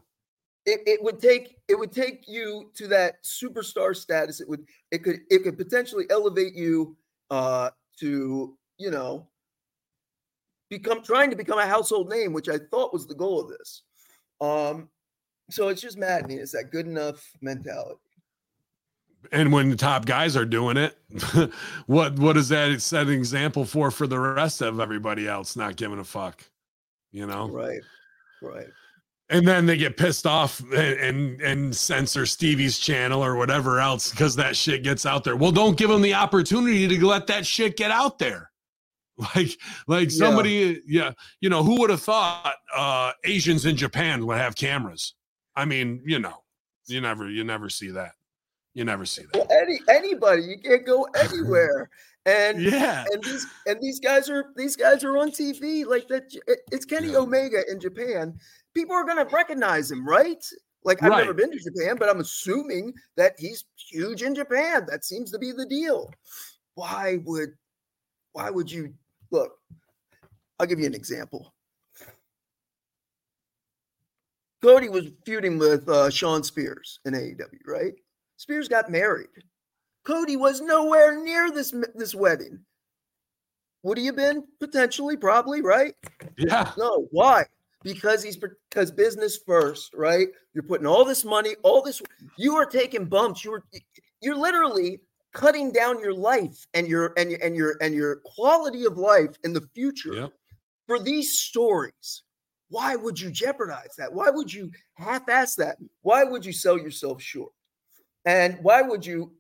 It, it would take it would take you to that superstar status. It would it could it could potentially elevate you uh to you know become trying to become a household name, which I thought was the goal of this. Um, so it's just maddening. It's that good enough mentality. And when the top guys are doing it, what what is that set an example for for the rest of everybody else not giving a fuck? You know? Right, right. And then they get pissed off and, and and censor Stevie's channel or whatever else because that shit gets out there. Well, don't give them the opportunity to let that shit get out there. Like, like Yeah. somebody, yeah, you know, who would have thought uh Asians in Japan would have cameras? I mean, you know, you never, you never see that. You never see that. Well, any anybody, you can't go anywhere. And Yeah, and these and these guys are these guys are on TV like that. it- It's Kenny Yeah. Omega in Japan. People are gonna recognize him, right? Like I've never been to Japan, but I'm assuming that he's huge in Japan. That seems to be the deal. Why would why would you look? I'll give you an example. Cody was feuding with uh, Shawn Spears in AEW, right? Spears got married. Cody was nowhere near this this wedding. Would he have been potentially, probably, right? yeah, No. Why? Because he's because business first, right? You're putting all this money, all this. You are taking bumps. You're you're literally cutting down your life and your and your and your and your quality of life in the future Yep. for these stories. Why would you jeopardize that? Why would you half-ass that? Why would you sell yourself short? And why would you,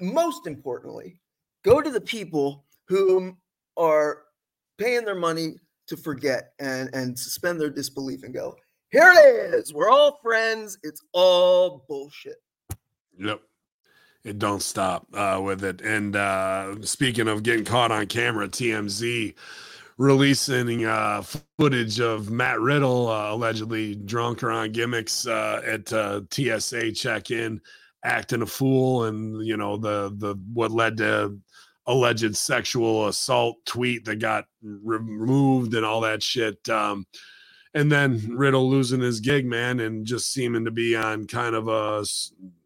most importantly, go to the people who are paying their money to forget and, and suspend their disbelief and go, here it is. We're all friends. It's all bullshit. Yep. It don't stop uh, with it. And uh, speaking of getting caught on camera, TMZ releasing uh, footage of Matt Riddle uh, allegedly drunk or on gimmicks uh, at uh, TSA check-in, acting a fool, and you know the the what led to alleged sexual assault tweet that got re- removed and all that shit. Um, and then Riddle losing his gig, man, and just seeming to be on kind of a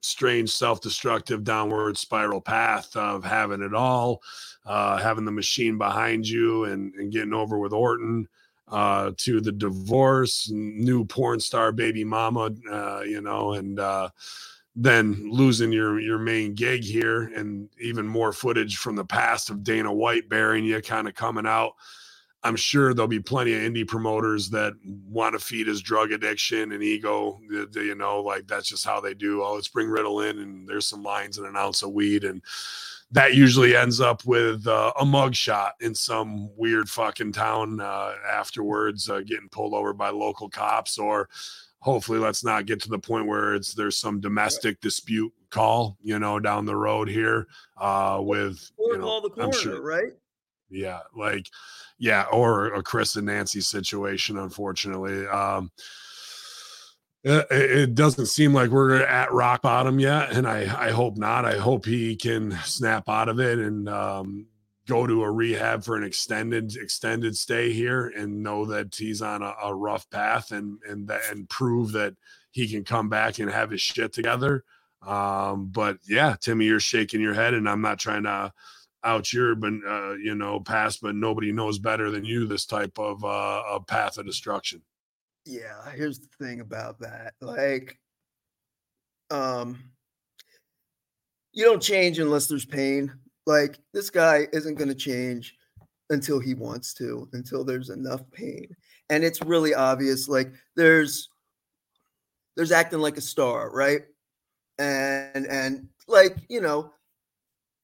strange self-destructive downward spiral path of having it all, uh, having the machine behind you, and and getting over with Orton, uh, to the divorce, new porn star baby mama, uh, you know, and uh, then losing your your main gig here, and even more footage from the past of Dana White burying you, kind of coming out. I'm sure there'll be plenty of indie promoters that want to feed his drug addiction and ego. You know, like that's just how they do. Oh, let's bring Riddle in, and there's some lines and an ounce of weed, and that usually ends up with uh, a mug shot in some weird fucking town uh, afterwards, uh, getting pulled over by local cops, or hopefully, let's not get to the point where it's there's some domestic dispute call, you know, down the road here uh, with Or you know, call the I'm sure right? yeah like yeah or a chris and nancy situation unfortunately um it, it doesn't seem like we're at rock bottom yet and i i hope not i hope he can snap out of it and um go to a rehab for an extended extended stay here and know that he's on a, a rough path and and that and prove that he can come back and have his shit together um but yeah timmy you're shaking your head and i'm not trying to out your but uh, you know past but nobody knows better than you this type of uh a path of destruction Yeah, here's the thing about that. Like, um, you don't change unless there's pain. Like, this guy isn't going to change until he wants to, until there's enough pain. And it's really obvious. Like, there's there's acting like a star, right? And and like, you know,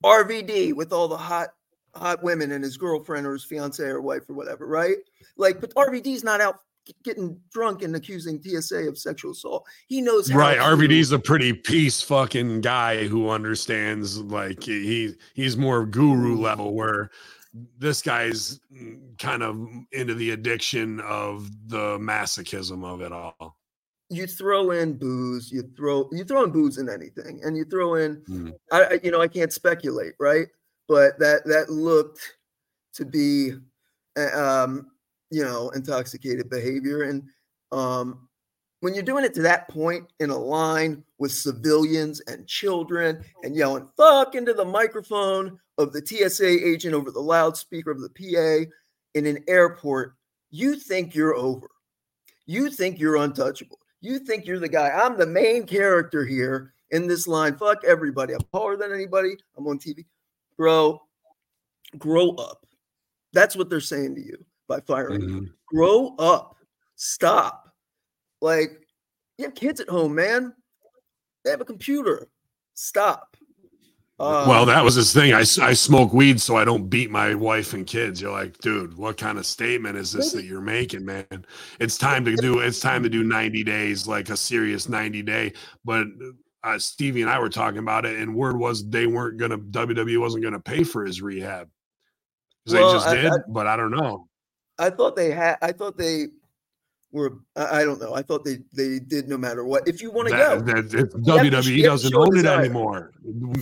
RVD with all the hot hot women and his girlfriend or his fiance or wife or whatever, right? Like, but RVD's not out getting drunk and accusing TSA of sexual assault. He knows how right rvd's a pretty peace fucking guy who understands like he he's more guru level where this guy's kind of into the addiction of the masochism of it all you throw in booze, you throw you throw in booze in anything, and you throw in Mm. I, I you know I can't speculate, right? But that that looked to be uh, um you know intoxicated behavior and um when you're doing it to that point in a line with civilians and children and yelling fuck into the microphone of the TSA agent over the loudspeaker of the PA in an airport, you think you're over. You think you're untouchable. You think you're the guy. I'm the main character here in this line. Fuck everybody. I'm taller than anybody. I'm on TV. Bro, grow up. That's what they're saying to you by firing. Mhm. Grow up. Stop. Like, you have kids at home, man. They have a computer. Stop. well, Um, that was his thing. I, I smoke weed so I don't beat my wife and kids. You're like, dude, what kind of statement is this that you're making, man? It's time to do. It's time to do 90 days, like a serious 90 day. But uh, Stevie and I were talking about it, and word was they weren't gonna WWE wasn't gonna pay for his rehab. Well, they just I- did, I- but I don't know. I thought they had. I thought they were. I, don't know. I thought they they did no matter what. If you want to go, that- it- You have to- WWE doesn't own it anymore.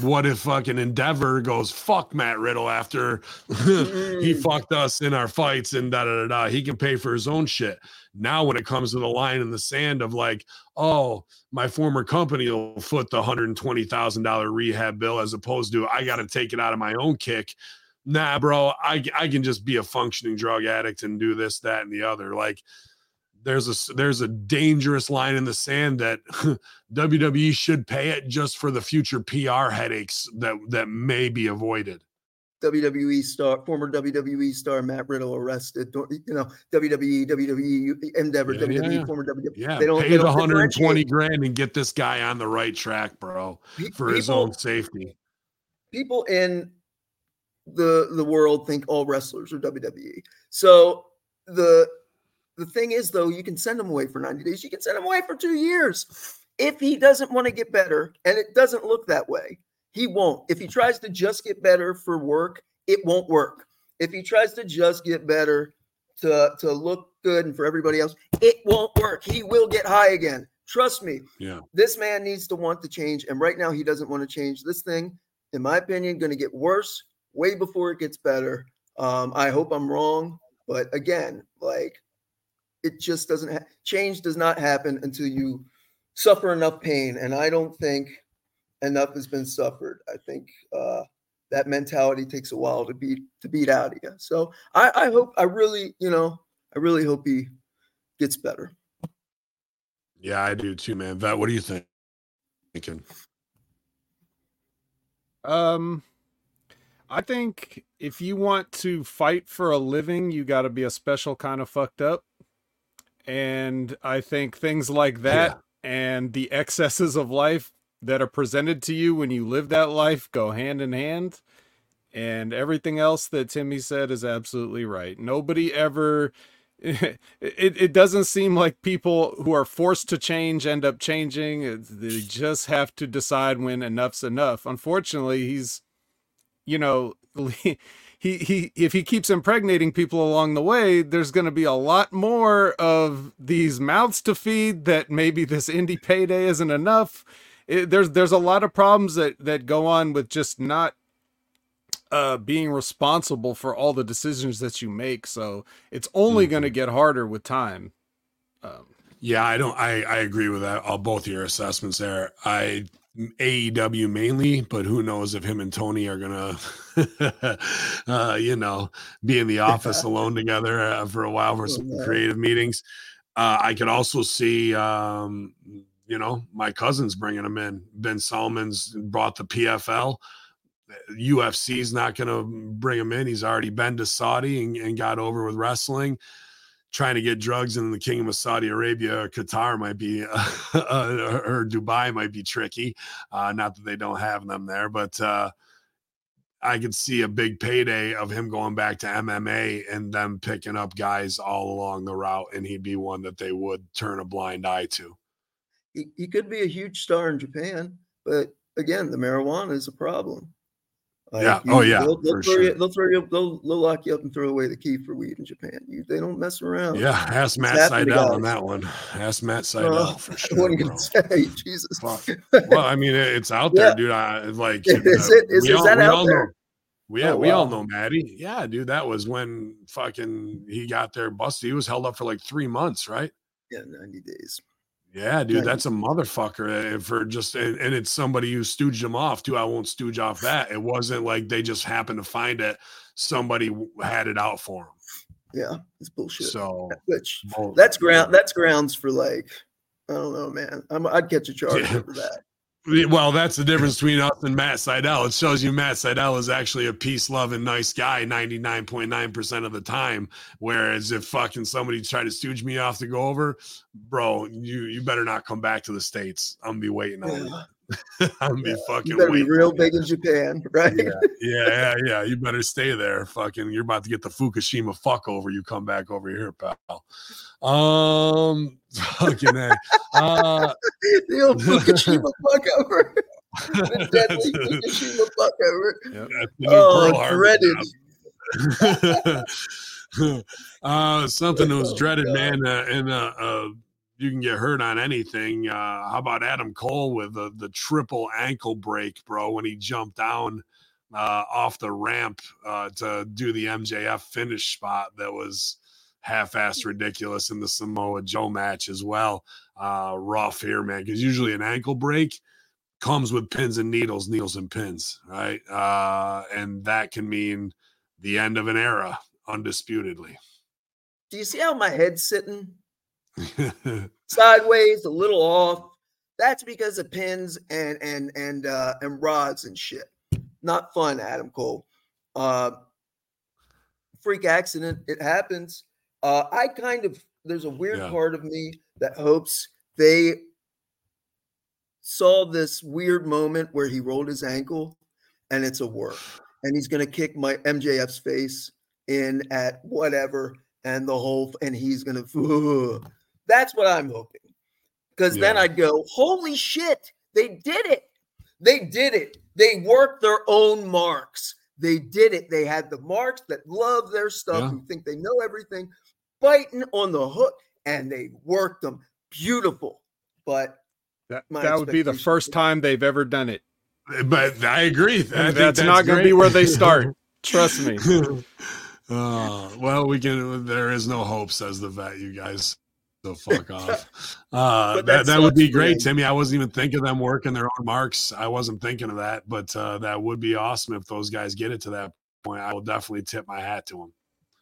What if fucking Endeavor goes fuck Matt Riddle after he Mm. fucked us in our fights and da da da da? He can pay for his own shit. Now, when it comes to the line in the sand of like, oh, my former company will foot the hundred and twenty thousand dollar rehab bill as opposed to I got to take it out of my own kick. Nah, bro, I I can just be a functioning drug addict and do this, that, and the other. Like, there's a there's a dangerous line in the sand that WWE should pay it just for the future PR headaches that that may be avoided. WWE star, former WWE star Matt Riddle arrested. You know, WWE, WWE, Endeavor, Yeah, WWE, yeah. former WWE. Yeah, they don't. pay they the don't 120 grand and get this guy on the right track, bro, for his own safety. people in the the world think all wrestlers are WWE. So the the thing is though, you can send him away for 90 days. You can send him away for 2 years. If he doesn't want to get better and it doesn't look that way, he won't. If he tries to just get better for work, it won't work. If he tries to just get better to to look good and for everybody else, it won't work. He will get high again. Trust me Yeah. this man needs to want to change and right now he doesn't want to change this thing in my opinion going to get worse way before it gets better um, i hope i'm wrong but again like it just doesn't ha- change does not happen until you suffer enough pain and i don't think enough has been suffered i think uh, that mentality takes a while to beat to beat out of you so I, I hope i really you know i really hope he gets better Yeah, I do too, man. Vet, what do you think? Thinking. Um, I think if you want to fight for a living, you got to be a special kind of fucked up. And I think things like that and the excesses of life that are presented to you when you live that life go hand in hand. And everything else that Timmy said is absolutely right. Nobody ever. It, it doesn't seem like people who are forced to change end up changing. They just have to decide when enough's enough. Unfortunately, he's, you know, he he if he keeps impregnating people along the way, there's going to be a lot more of these mouths to feed. That maybe this indie payday isn't enough. It, there's there's a lot of problems that that go on with just not uh being responsible for all the decisions that you make so it's only going to get harder with time um Yeah, I don't. I I agree with that. All both your assessments there. I AEW mainly, but who knows if him and Tony are gonna, uh, you know, be in the office alone together uh, for a while for some yeah. creative meetings. Uh, I could also see, um, you know, my cousins bringing him in. Bin Salman's brought the PFL. UFC's not going to bring him in. He's already been to Saudi and, and got over with wrestling trying to get drugs in the kingdom of Saudi Arabia or Qatar might be, uh, or Dubai might be tricky. Uh, not that they don't have them there, but uh, I could see a big payday of him going back to MMA and them picking up guys all along the route, and he'd be one that they would turn a blind eye to. he, he could be a huge star in Japan, but again, the marijuana is a problem. Yeah. Oh, yeah, They'll, they'll throw you. sure. They'll throw you. They'll, they'll lock you up and throw away the key for weed in Japan. You, they don't mess around. Yeah, ask Matt happened Sydal on that one. Ask Matt Sydal Uh, for sure. you bro. gonna say? Jesus. Fuck. Well, I mean, it- it's out there, Yeah. dude. I like. Is it- is- we is all- that we out all there? Know, we, yeah, Oh, we all know Maddie. Yeah, dude, that was when fucking he got there busted. He was held up for like three months, right? Yeah, ninety days. Yeah, dude, that's a motherfucker uh, for just and, and it's somebody who stooged him off too. I won't stooge off that. It wasn't like they just happened to find it. Somebody had it out for him. Yeah, it's bullshit. So Which that's ground. That's grounds for like, I don't know, man. I'm, I'd catch a charge Yeah. over that. Well, that's the difference between us and Matt Sydal. It shows you Matt Sydal is actually a peace loving, nice guy 99.9% of the time. Whereas if fucking somebody tried to stooge me off to go over, bro, you you better not come back to the States. I'm gonna be waiting on Yeah. you. I'm gonna be fucking be waiting. real big in Japan, right? Yeah, yeah, yeah, yeah. You better stay there. Fucking, you're about to get the Fukushima fuck over. You come back over here, pal. Um, fucking, a. uh, the old Fukushima fuck over. the deadly Fukushima fuck over. That's the new Pearl Oh, dreaded. job. uh, something that was Oh, dreaded, God. man. Uh, and uh, uh, you can get hurt on anything. Uh, how about Adam Cole with the, the triple ankle break, bro, when he jumped down uh, off the ramp uh, to do the MJF finish spot that was half-assed ridiculous in the Samoa Joe match as well. Uh, rough here, man, because usually an ankle break comes with pins and needles, needles and pins, right? Uh, and that can mean the end of an era, undisputedly. Do you see how my head's sitting? Sideways, a little off. That's because of pins and and and uh and rods and shit. Not fun, Adam Cole. Uh freak accident, it happens. Uh I kind of there's a weird Yeah. part of me that hopes they saw this weird moment where he rolled his ankle and it's a work and he's going to kick my MJF's face in at whatever and the whole and he's going to that's what I'm hoping because then I'd go holy shit they did it. They did it. They worked their own marks. They did it. They had the marks that love their stuff Yeah. who think they know everything biting on the hook and they worked them beautiful but That, that would be the first time they've ever done it. but I agree. I think that's, not going to be where they start. Trust me. Uh, well, we can. There is no hope, says the vet. You guys, so fuck off. Uh, that that that would be great. Timmy. I wasn't even thinking of them working their own marks. I wasn't thinking of that, but uh, that would be awesome if those guys get it to that point. I will definitely tip my hat to them.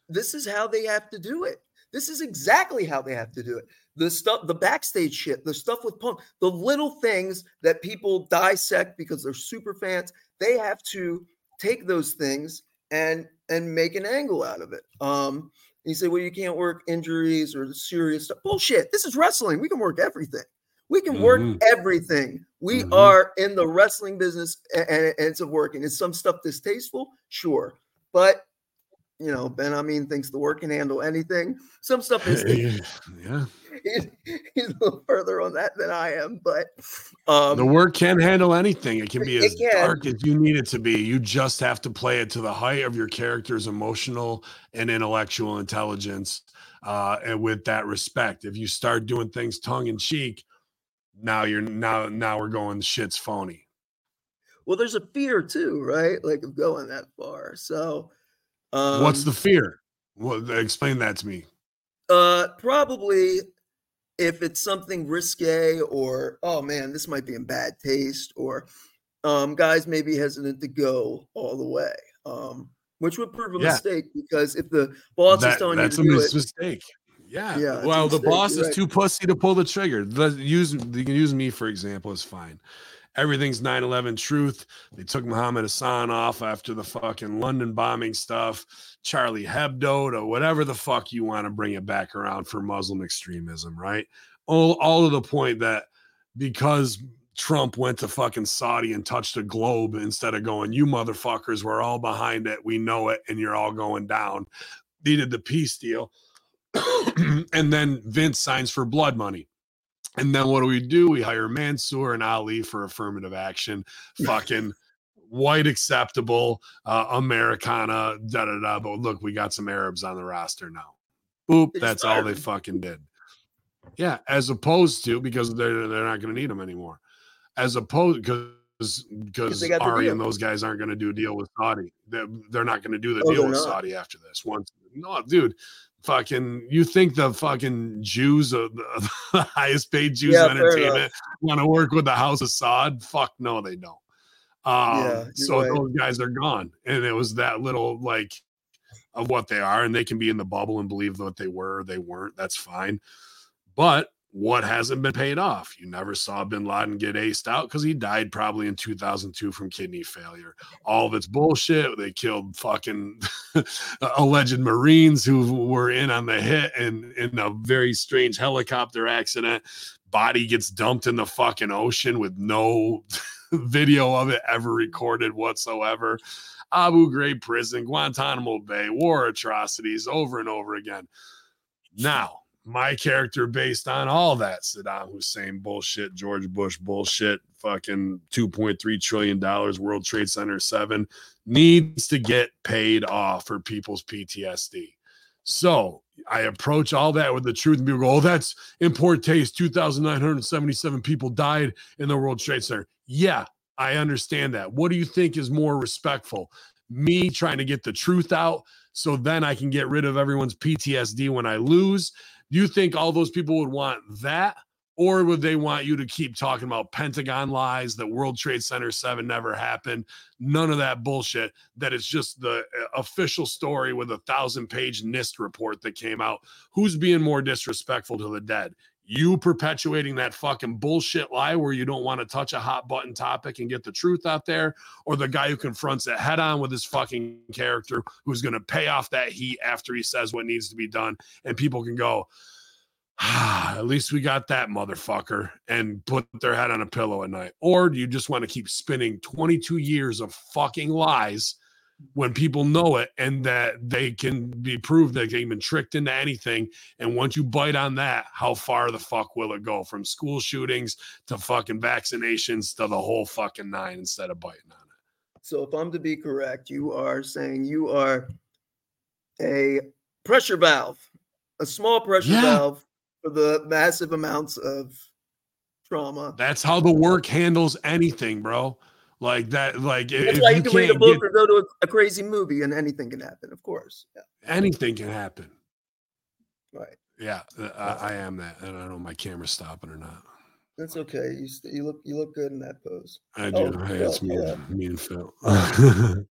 this is how they have to do it. This is exactly how they have to do it. The stuff, the backstage shit, the stuff with Punk, the little things that people dissect because they're super fans, they have to take those things and and make an angle out of it. Um, you say, well, you can't work injuries or the serious stuff. Bullshit. This is wrestling. We can work everything. We can work Mhm. everything. We Mhm. are in the wrestling business and, and it's working. Is some stuff distasteful? Sure. But you know, Ben I mean thinks the work can handle anything. Some stuff is yeah, he's, he's a little further on that than I am, but um the work can handle anything. It can be as can. dark as you need it to be. You just have to play it to the height of your character's emotional and intellectual intelligence, uh, and with that respect. If you start doing things tongue in cheek, now you're now now we're going shit's phony. well, there's a fear too, right? Like of going that far. So um What's the fear? Well, explain that to me. uh probably if it's something risque or oh man, this might be in bad taste, or um guys may be hesitant to go all the way. Um which would prove a Yeah. mistake because if the boss is That- telling you that's to a do it, mistake. Yeah. Yeah, well, the mistake, boss you're is right. too pussy to pull the trigger. Let use you can use me for example is fine. Everything's 9/11 truth. They took Muhammad Hassan off after the fucking London bombing stuff. Charlie Hebdo to whatever the fuck you want to bring it back around for Muslim extremism, right? All all to the point that because Trump went to fucking Saudi and touched a globe instead of going, you motherfuckers, we're all behind it. We know it, and you're all going down. Needed the peace deal. and then Vince signs for blood money. And then what do we do? We hire Mansoor and Ali for affirmative action. Fucking white acceptable, uh, Americana, da da da. But look, we got some Arabs on the roster now. Boop, that's all they fucking did. Yeah, as opposed to because they're they're not going to need them anymore. As opposed because because Ari and those guys aren't going to do a deal with Saudi. They're, they're not going to do the Oh, deal with not? Saudi after this. Once no, dude, fucking, you think the fucking Jews, uh, the, the highest paid Jews Yeah, in entertainment, want to work with the House of Saud? Fuck no, they don't. Um, Yeah, so right. those guys are gone, and it was that little like of what they are, and they can be in the bubble and believe what they were or they weren't. That's fine. But what hasn't been paid off? You never saw Bin Laden get aced out because he died probably in 2002 from kidney failure. All of it's bullshit. They killed fucking alleged Marines who were in on the hit and in a very strange helicopter accident. Body gets dumped in the fucking ocean with no video of it ever recorded whatsoever. Abu Ghraib prison, Guantanamo Bay, war atrocities over and over again. Now, my character based on all that Saddam Hussein bullshit, George Bush bullshit, fucking $2.3 trillion, World Trade Center 7 needs to get paid off for people's PTSD. So I approach all that with the truth, and people go, Oh, that's in poor taste. 2,977 people died in the World Trade Center. Yeah, I understand that. What do you think is more respectful? Me trying to get the truth out so then I can get rid of everyone's PTSD when I lose. You think all those people would want that? Or would they want you to keep talking about Pentagon lies, that World Trade Center 7 never happened? None of that bullshit. That it's just the uh, official story with a thousand page NIST report that came out. Who's being more disrespectful to the dead? You perpetuating that fucking bullshit lie where you don't want to touch a hot button topic and get the truth out there, or the guy who confronts it head on with his fucking character who's going to pay off that heat after he says what needs to be done, and people can go, ah, at least we got that motherfucker, and put their head on a pillow at night. Or do you just want to keep spinning 22 years of fucking lies when people know it and that they can be proved that they've been tricked into anything? And once you bite on that, how far the fuck will it go from school shootings to fucking vaccinations to the whole fucking nine instead of biting on it? So if I'm to be correct, you are saying you are a pressure valve, a small pressure Yeah. valve for the massive amounts of trauma. That's how the work handles anything, bro. Like that, like i- That's if why you can read a book get- or go to a, a crazy movie and anything can happen, of course. Yeah. anything can happen. Right. Yeah, uh, I, I am that. And I don't know if my camera's stopping or not. That's okay. You you look you look good in that pose. I do. Oh, hey, it's me, yeah. me and Phil.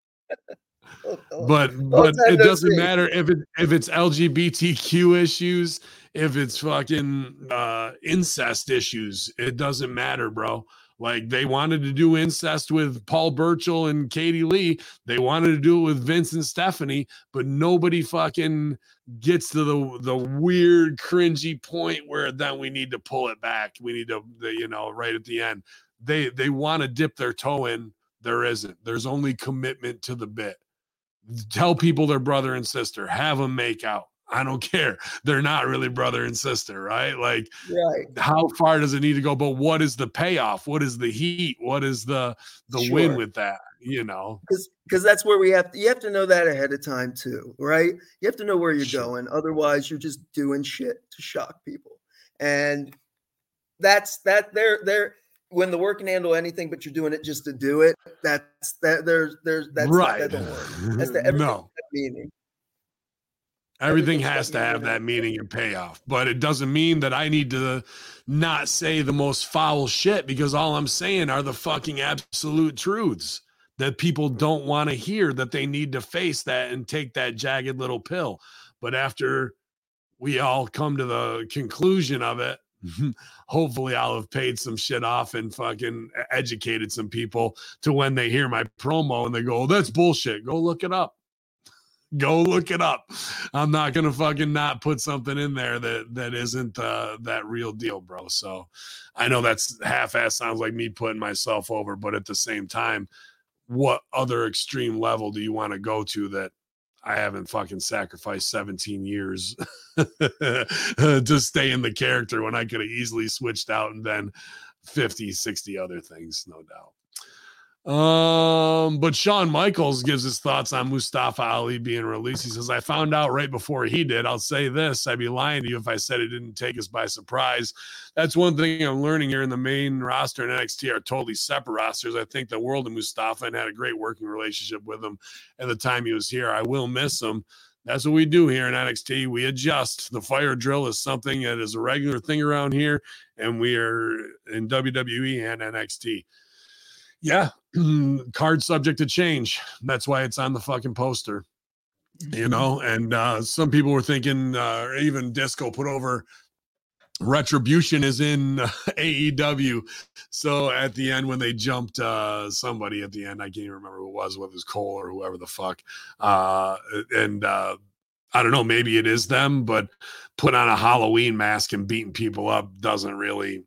Oh, oh, but but it doesn't matter if it if it's LGBTQ issues, if it's fucking uh, incest issues. It doesn't matter, bro. Like they wanted to do incest with Paul Burchill and Katie Lee. They wanted to do it with Vince and Stephanie, but nobody fucking gets to the the weird, cringy point where then we need to pull it back. We need to, you know, right at the end. They they want to dip their toe in. There isn't. There's only commitment to the bit tell people they're brother and sister have them make out i don't care. They're not really brother and sister right? Like right. how far does it need to go? But what is the payoff? What is the heat? What is the the win with that you know? Because because that's where we have to, you have to know that ahead of time too right? You have to know where you're Sure. going otherwise you're just doing shit to shock people. And that's that they're they're when the work can handle anything but you're doing it just to do it that's that there's there's that's right. that that's the everything no. meaning everything has to have that meaning and payoff but it doesn't mean that i need to not say the most foul shit because all i'm saying are the fucking absolute truths that people don't want to hear that they need to face that and take that jagged little pill. But after we all come to the conclusion of it hopefully i'll have paid some shit off and fucking educated some people to when they hear my promo and they go "Oh, that's bullshit. Go look it up go look it up. I'm not gonna fucking not put something in there that that isn't uh, that real deal, bro. So I know that's half-ass sounds like me putting myself over, but at the same time, what other extreme level do you want to go to that I haven't fucking sacrificed 17 years to stay in the character when I could have easily switched out and then 50, 60 other things, no doubt. Um, but Shawn Michaels gives his thoughts on Mustafa Ali being released. He says, I found out right before he did. I'll say this I'd be lying to you if I said it didn't take us by surprise. That's one thing I'm learning here in the main roster and NXT are totally separate rosters. I think the world of Mustafa and had a great working relationship with him at the time he was here. I will miss him. That's what we do here in NXT. We adjust. The fire drill is something that is a regular thing around here, and we are in WWE and NXT. Yeah, card subject to change. That's why it's on the fucking poster. You know, and uh, some people were thinking, uh, even Disco put over retribution is in uh, AEW. So at the end, when they jumped uh, somebody at the end, I can't even remember who it was, whether it was Cole or whoever the fuck. Uh, and uh, I don't know, maybe it is them, but put on a Halloween mask and beating people up doesn't really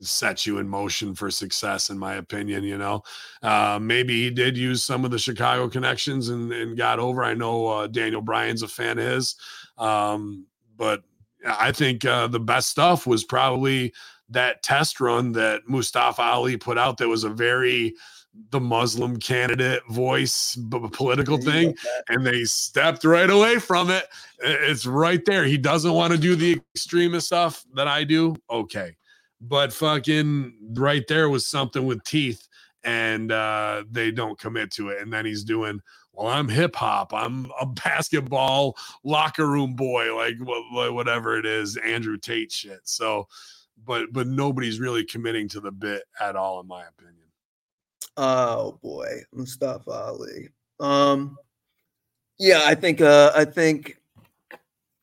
set you in motion for success in my opinion you know? Uh, maybe he did use some of the chicago connections and, and got over. I know uh, daniel bryan's a fan of his. Um, but i think uh, the best stuff was probably that test run that mustafa ali put out that was a very the muslim candidate voice b- political thing and they stepped right away from it. It's right there. He doesn't want to do the extremist stuff that i do? Okay but fucking right there was something with teeth and uh they don't commit to it and then he's doing well i'm hip hop i'm a basketball locker room boy like wh- whatever it is andrew tate shit so but but nobody's really committing to the bit at all in my opinion Oh boy, Mustafa Ali. Um, yeah, I think uh, I think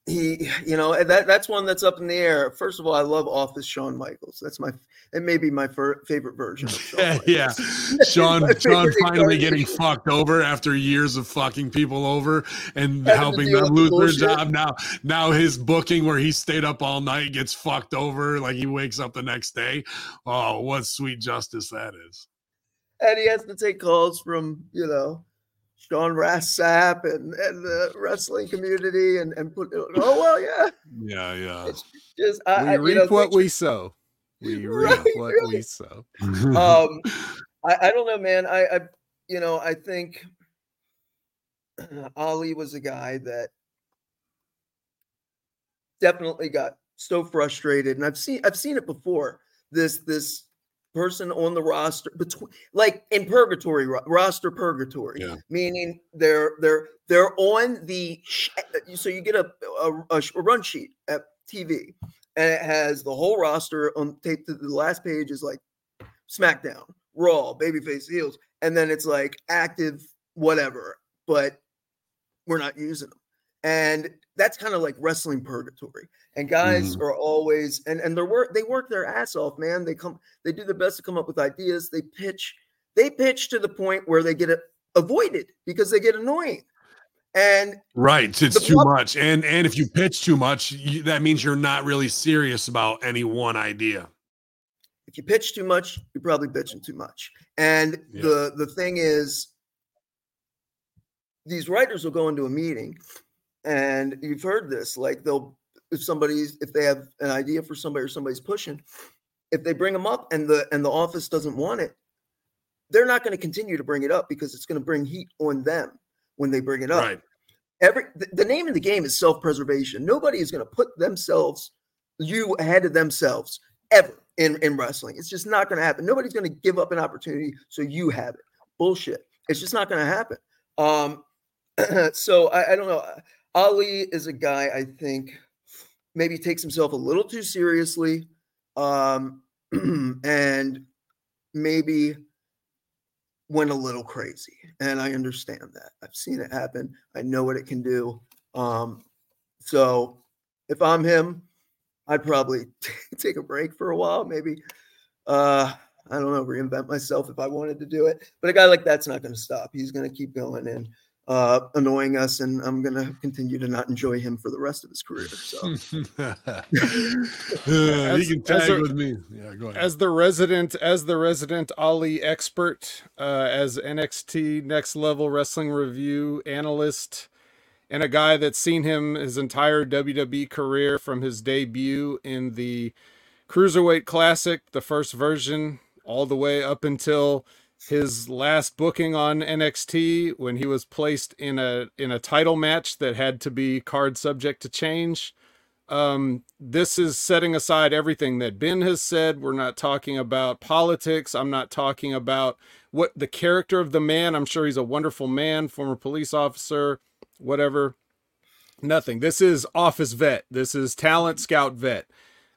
he, you know, that that's one that's up in the air. First of all, I love Office Shawn Michaels. That's my it may be my fir- favorite version of Shawn. yeah. Shawn, Shawn finally getting fucked over after years of fucking people over and Having helping them lose their job. Now, now his booking where he stayed up all night gets fucked over. Like he wakes up the next day. Oh, what sweet justice that is. and he has to take calls from you know Sean Ross Sapp and and the wrestling community and and put oh well yeah Yeah, yeah. it's just We I, I, reap know, what things- we sow. We reap Right, what right. we sow. um I, I don't know man I, I you know I think Ali was a guy that definitely got so frustrated and I've seen I've seen it before this this person on the roster between like in purgatory roster purgatory Yeah. meaning they're they're they're on the sh- uh, so you get a, a, a a run sheet at TV and it has the whole roster on tape to the last page is like SmackDown, Raw, babyface heels, and then it's like active whatever, but we're not using them. And that's kind of like wrestling purgatory. And guys mm. are always and and they're work they work their ass off, man. They come they do their best to come up with ideas. They pitch they pitch to the point where they get avoided because they get annoying. And Right, it's too much, and and if you pitch too much, you, that means you're not really serious about any one idea. if you pitch too much, you're probably bitching too much. And Yeah. the the thing is, these writers will go into a meeting, and you've heard this. Like they'll, if somebody's, if they have an idea for somebody or somebody's pushing, if they bring them up and the and the office doesn't want it, they're not going to continue to bring it up because it's going to bring heat on them when they bring it up. Right. every the, the name of the game is self-preservation. Nobody is going to put themselves you ahead of themselves ever in in wrestling. It's just not going to happen. Nobody's going to give up an opportunity so you have it. Bullshit. It's just not going to happen. Um so I, I don't know ali is a guy i think maybe takes himself a little too seriously um and maybe went a little crazy and i understand that. I've seen it happen. I know what it can do. Um so if i'm him i'd probably take a break for a while maybe uh i don't know reinvent myself if i wanted to do it. But a guy like that's not going to stop. He's going to keep going and uh annoying us and i'm going to continue to not enjoy him for the rest of his career so As- you can tag a- with me. Yeah, go ahead. as the resident as the resident Ali expert, uh, as NXT Next Level Wrestling Review analyst, and a guy that's seen him his entire WWE career from his debut in the Cruiserweight Classic, the first version, all the way up until his last booking on NXT when he was placed in a in a title match that had to be card subject to change. Um, this is setting aside everything that Ben has said. We're not talking about politics. I'm not talking about what the character of the man. I'm sure he's a wonderful man, former police officer, whatever. Nothing. This is office vet. This is talent scout vet.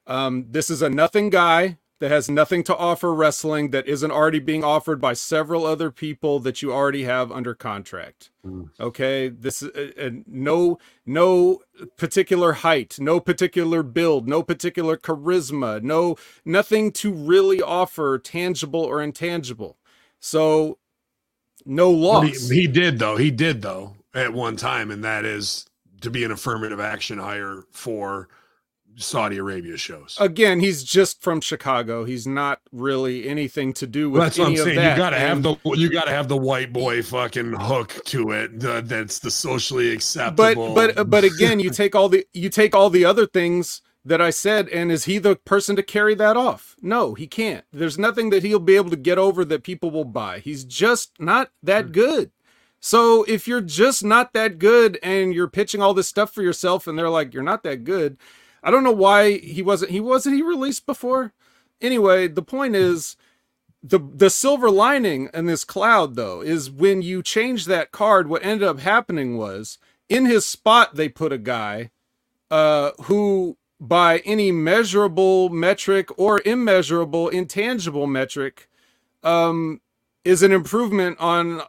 Um, this is a nothing guy that has nothing to offer wrestling that isn't already being offered by several other people that you already have under contract. Mm. Okay, this is uh, uh, no no particular height, no particular build, no particular charisma, no nothing to really offer tangible or intangible. So no loss. He, he did though. He did though at one time, and that is to be an affirmative action hire for Saudi Arabia shows. Again, he's just from Chicago. He's not really anything to do with Well, that's what I'm of saying. that. You gotta have the you gotta have the white boy fucking hook to it. The, that's the socially acceptable. but but but again you take all the you take all the other things that i said and is he the person to carry that off no he can't there's nothing that he'll be able to get over that people will buy he's just not that hmm. good so if you're just not that good and you're pitching all this stuff for yourself and they're like you're not that good i don't know why he wasn't he wasn't he released before? Anyway the point is the the silver lining in this cloud though is when you change that card what ended up happening was in his spot they put a guy uh who by any measurable metric or immeasurable intangible metric um is an improvement on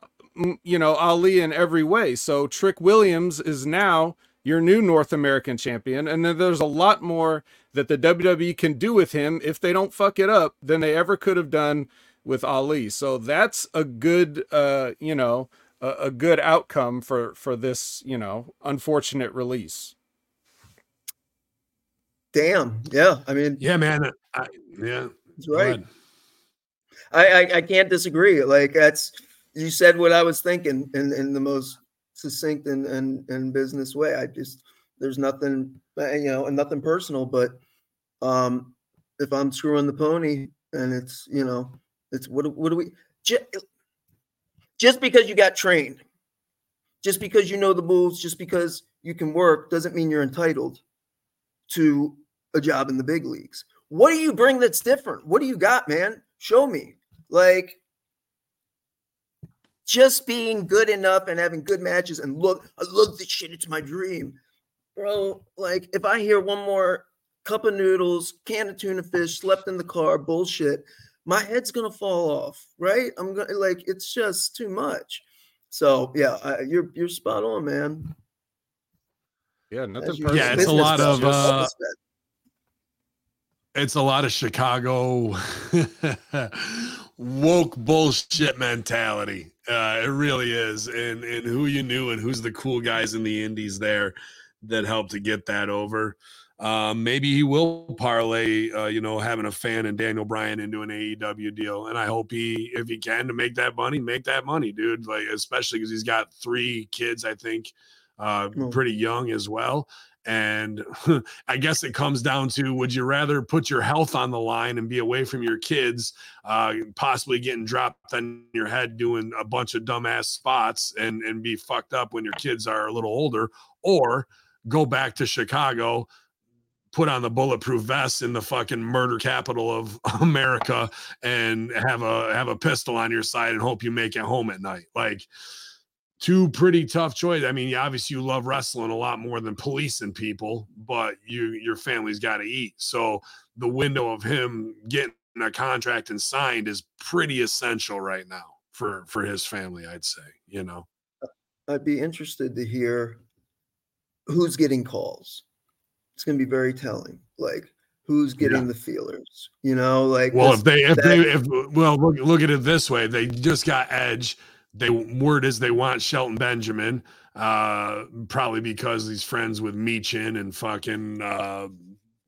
you know Ali in every way. So Trick Williams is now your new North American champion and then there's a lot more that the WWE can do with him if they don't fuck it up than they ever could have done with Ali so that's a good uh you know a, a good outcome for for this you know unfortunate release Damn. Yeah. I mean, yeah, man. I, yeah, that's right. I, I I can't disagree. Like that's you said what I was thinking in in the most succinct and and, and business way. I just there's nothing uh, you know and nothing personal, but um if I'm screwing the pony and it's you know it's what what do we just, just because you got trained, just because you know the moves, just because you can work doesn't mean you're entitled to a job in the big leagues. What do you bring that's different? What do you got, man? Show me. Like just being good enough and having good matches and look, I love this shit. It's my dream. Bro, like if I hear one more cup of noodles, can of tuna fish, slept in the car, bullshit, my head's gonna fall off, right? I'm gonna like it's just too much. So yeah, I, you're you're spot on, man. yeah nothing personal. Yeah, it's a lot of, uh, it's a lot of Chicago woke bullshit mentality. Uh, it really is, and and who you knew and who's the cool guys in the indies there that helped to get that over. Um, maybe he will parlay, uh, you know, having a fan and Daniel Bryan into an AEW deal, and I hope he, if he can, to make that money, make that money, dude. Like especially because he's got three kids, I think, uh, Mm. pretty young as well. And I guess it comes down to would you rather put your health on the line and be away from your kids, uh, possibly getting dropped on your head doing a bunch of dumbass spots and, and be fucked up when your kids are a little older, or go back to Chicago, put on the bulletproof vest in the fucking murder capital of America and have a have a pistol on your side and hope you make it home at night. Like two pretty tough choices. I mean, obviously you love wrestling a lot more than policing people, but you your family's got to eat. So the window of him getting a contract and signed is pretty essential right now for for his family, I'd say, you know. I'd be interested to hear who's getting calls. It's going to be very telling. Like who's getting the feelers, you know, like Well, this- if they if that- they if well look look at it this way, they just got Edge. They word is they want Shelton Benjamin, uh, probably because he's friends with Meechin and fucking uh,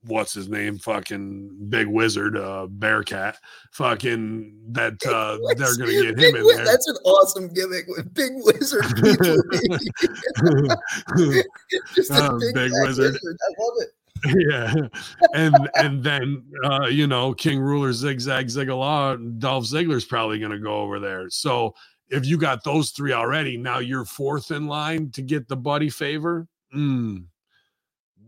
what's his name, fucking Big Wizard, uh, Bearcat, fucking that uh, they're gonna get him in there. That's an awesome gimmick with Big Wizard. Just a Oh, big, Big fat Wizard. I love it. yeah, and and then uh, you know King Ruler Zigzag Zigala Dolph Ziggler's probably to go over there. So if you got those three already, now you're fourth in line to get the buddy favor. Mm.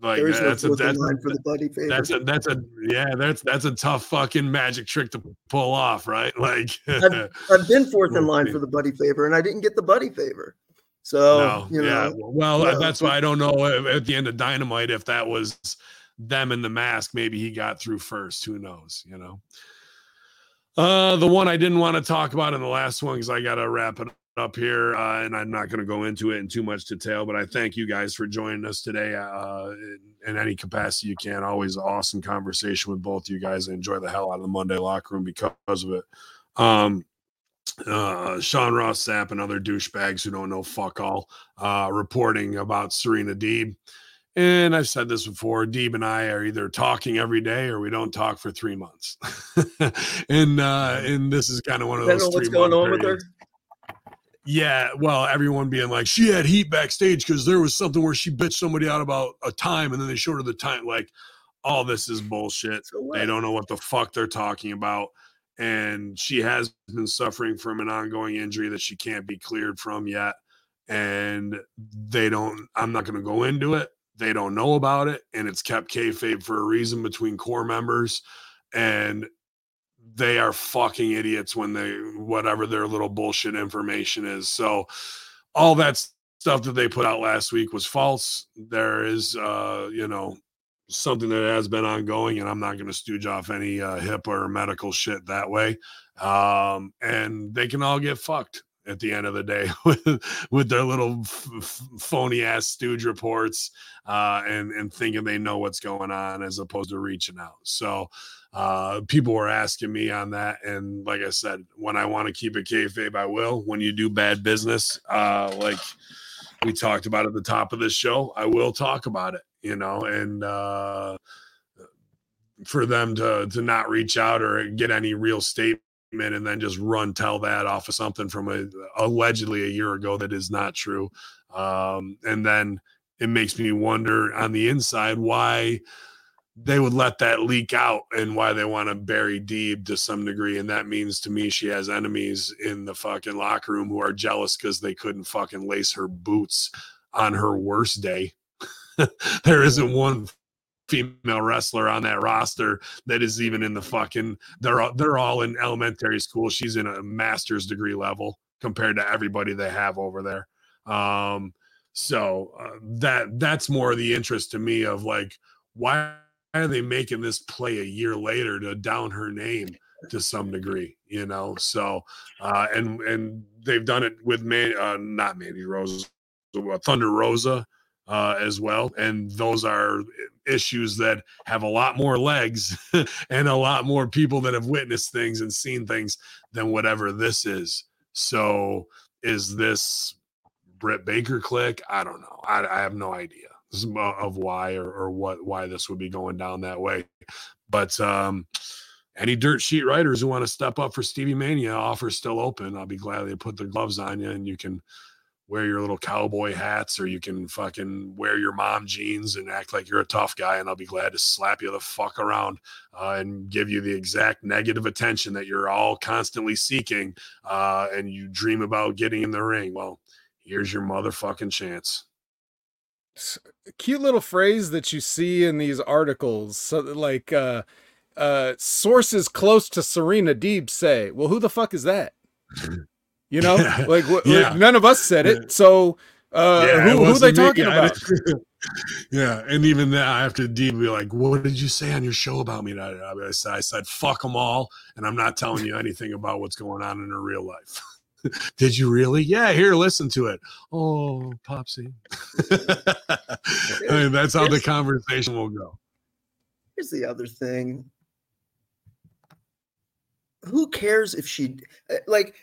Like no that's a that's line a, for the buddy favor. that's a that's a yeah that's that's a tough fucking magic trick to pull off, right? Like I've, I've been fourth in line for the buddy favor, and I didn't get the buddy favor. So no, you yeah. Well, that's why I don't know if- at the end of Dynamite if that was them in the mask. Maybe he got through first. Who knows? You know. Uh, the one I didn't want to talk about in the last one because I got to wrap it up here, uh, and I'm not going to go into it in too much detail. But I thank you guys for joining us today uh, in, in any capacity you can. Always awesome conversation with both you guys. I enjoy the hell out of the Monday locker room because of it. Um, uh, Sean Ross Sapp and other douchebags who don't know fuck all uh, reporting about Serena Deeb. And I've said this before Deeb and I are either talking every day or we don't talk for three months. and uh, and this is kind of one of those. what's going on with her. Yeah, well, everyone being like, she had heat backstage because there was something where she bitched somebody out about a time and then they showed her the time. Like, all this is bullshit. So? They don't know what the fuck they're talking about. And she has been suffering from an ongoing injury that she can't be cleared from yet. And they don't, I'm not going to go into it. They don't know about it. And it's kept kayfabe for a reason between core members. And they are fucking idiots when they, whatever their little bullshit information is. So, all that stuff that they put out last week was false. There is, uh, you know, something that has been ongoing, and I'm not going to stooge off any uh, or medical shit that way. Um, and they can all get fucked at the end of the day with with their little f- f- phony ass stooge reports uh, and and thinking they know what's going on as opposed to reaching out. So uh, people were asking me on that, and like I said, when I want to keep it kayfabe, I will. When you do bad business, uh, like we talked about at the top of this show, I will talk about it. You know, and uh, for them to to not reach out or get any real statement and then just run tell that off of something from a allegedly a year ago that is not true um and then it makes me wonder on the inside why they would let that leak out and why they want to bury Deeb to some degree. And that means to me she has enemies in the fucking locker room who are jealous because they couldn't fucking lace her boots on her worst day. there isn't one female wrestler on that roster that is even in the fucking they're all, they're all in elementary school. She's in a master's degree level compared to everybody they have over there. Um so uh, that that's more the interest to me of like why are they making this play a year later to down her name to some degree you know so uh and and they've done it with man uh not mandy rosa uh, thunder rosa uh as well and those are issues that have a lot more legs and a lot more people that have witnessed things and seen things than whatever this is so is this Britt Baker click. I don't know. I, I have no idea of why or, or what why this would be going down that way. But um, any dirt sheet writers who want to step up for Stevie Mania, offer's still open. I'll be glad they put the gloves on you and you can wear your little cowboy hats or you can fucking wear your mom jeans and act like you're a tough guy and I'll be glad to slap you the fuck around uh, and give you the exact negative attention that you're all constantly seeking uh, and you dream about getting in the ring. Well, here's your motherfucking chance. cute little phrase that you see in these articles so like uh uh sources close to serena deeb say well who the fuck is that you know like, wh- Yeah. like none of us said it so uh Yeah, it who, who are they wasn't me. talking about yeah, and even that after D be like, "What did you say on your show about me?" And I, I said, "I said fuck them all, and I'm not telling you anything about what's going on in her real life." did you really? Yeah, here, listen to it. Oh, Popsy. I mean, that's how the conversation will go. Here's the other thing. Who cares if she uh, like?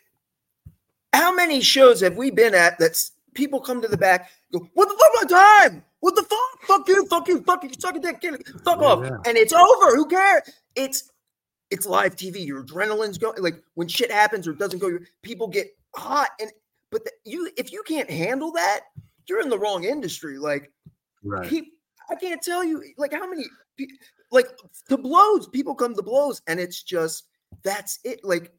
How many shows have we been at that people come to the back, go, "What the fuck my time? What the fuck? Fuck you! Fuck you! Fuck you! Suck a dick! Get it, fuck Yeah, off!" yeah. And it's over. Who cares? It's it's live TV. Your adrenaline's going. Like when shit happens or doesn't go, people get hot. And but the, you, if you can't handle that, you're in the wrong industry. Like Right. I can't tell you like how many pe- like the blows people come to blows and it's just that's it like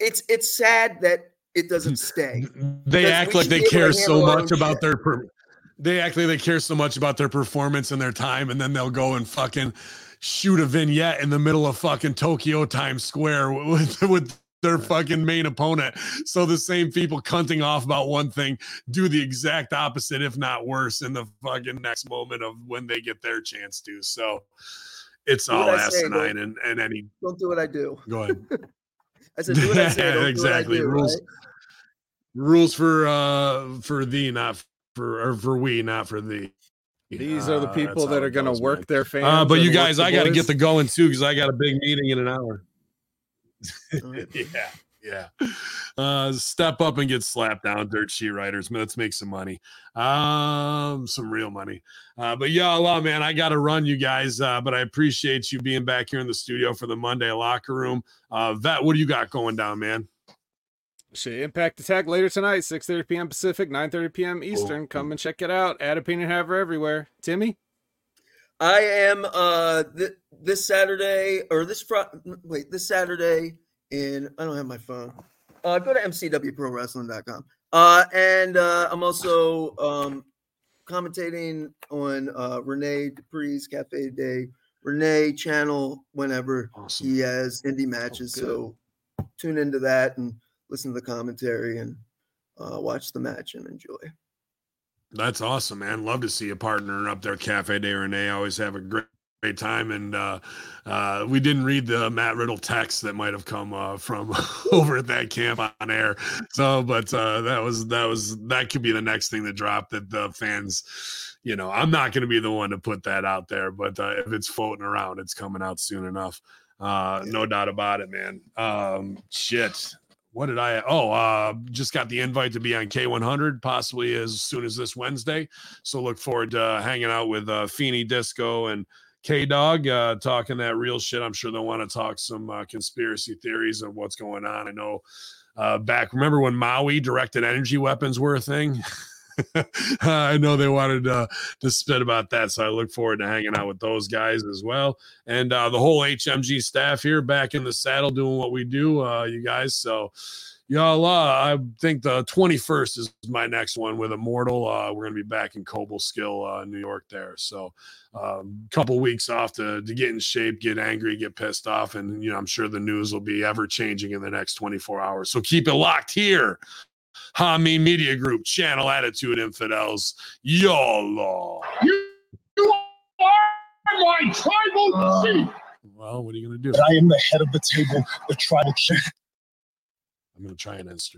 it's it's sad that it doesn't stay they act like they be able to care so much about shit. their per- they act like they care so much about their performance and their time and then they'll go and fucking shoot a vignette in the middle of fucking Tokyo Times Square with with their fucking main opponent. So the same people cunting off about one thing do the exact opposite, if not worse, in the fucking next moment of when they get their chance to. So it's Do all I say, asinine and, and any don't do what i do go ahead. i said do what i say Yeah, don't exactly. do what I do, Rules- right? rules for uh for thee, not for or for we, not for thee. These are the Uh, people that are going to work man. their fans. Uh, but you guys, I got to get the going too because I got a big meeting in an hour. Yeah, yeah. Uh, step up and get slapped down, dirt sheet writers. Let's make some money, um, some real money. Uh, but yeah, Allah, man, I got to run, you guys. Uh, but I appreciate you being back here in the studio for the Monday locker room. Uh, Vet, what do you got going down, man? Shit, Impact Attack later tonight, 6:30 p.m. Pacific, 9:30 p.m. Eastern. Come and check it out. Add opinion haver everywhere. Timmy, I am uh th- this Saturday or this Fri wait this Saturday in I don't have my phone. Uh, go to mcwprowrestling.com. Uh, and uh, I'm also um commentating on uh Renee Dupree's Cafe de Renee channel whenever Awesome. he has indie matches. good. so tune into that and listen to the commentary and uh, watch the match and enjoy. That's awesome, man. Love to see a partner up there, Cafe de Renee. Always have a great, great time. And uh, uh, we didn't read the Matt Riddle text that might have come uh, from over at that camp on air. So, but uh, that was that was that could be the next thing that dropped that the fans. You know, I'm not going to be the one to put that out there, but uh, if it's floating around, it's coming out soon enough. Uh, no doubt about it, man. Um, shit what did I? Oh, uh, just got the invite to be on K100, possibly as soon as this Wednesday. So look forward to hanging out with uh, Feeney Disco and K Dog, uh, talking that real shit. I'm sure they'll want to talk some uh, conspiracy theories of what's going on. I know uh, back, remember when Maui directed energy weapons were a thing? I know they wanted uh, to spit about that, so I look forward to hanging out with those guys as well, and uh, the whole HMG staff here back in the saddle doing what we do, uh, you guys. So, y'all, uh, I think the 21st is my next one with Immortal. Uh, we're gonna be back in Cobleskill, uh, New York, there. So, a um, couple weeks off to to get in shape, get angry, get pissed off, and you know I'm sure the news will be ever changing in the next 24 hours. So keep it locked here. Hamin Media Group, Channel Attitude Infidels, YOLO. You, you are my tribal chief. Well, what are you going to do? I am the head of the table, the tribal chief. I'm to try and stream.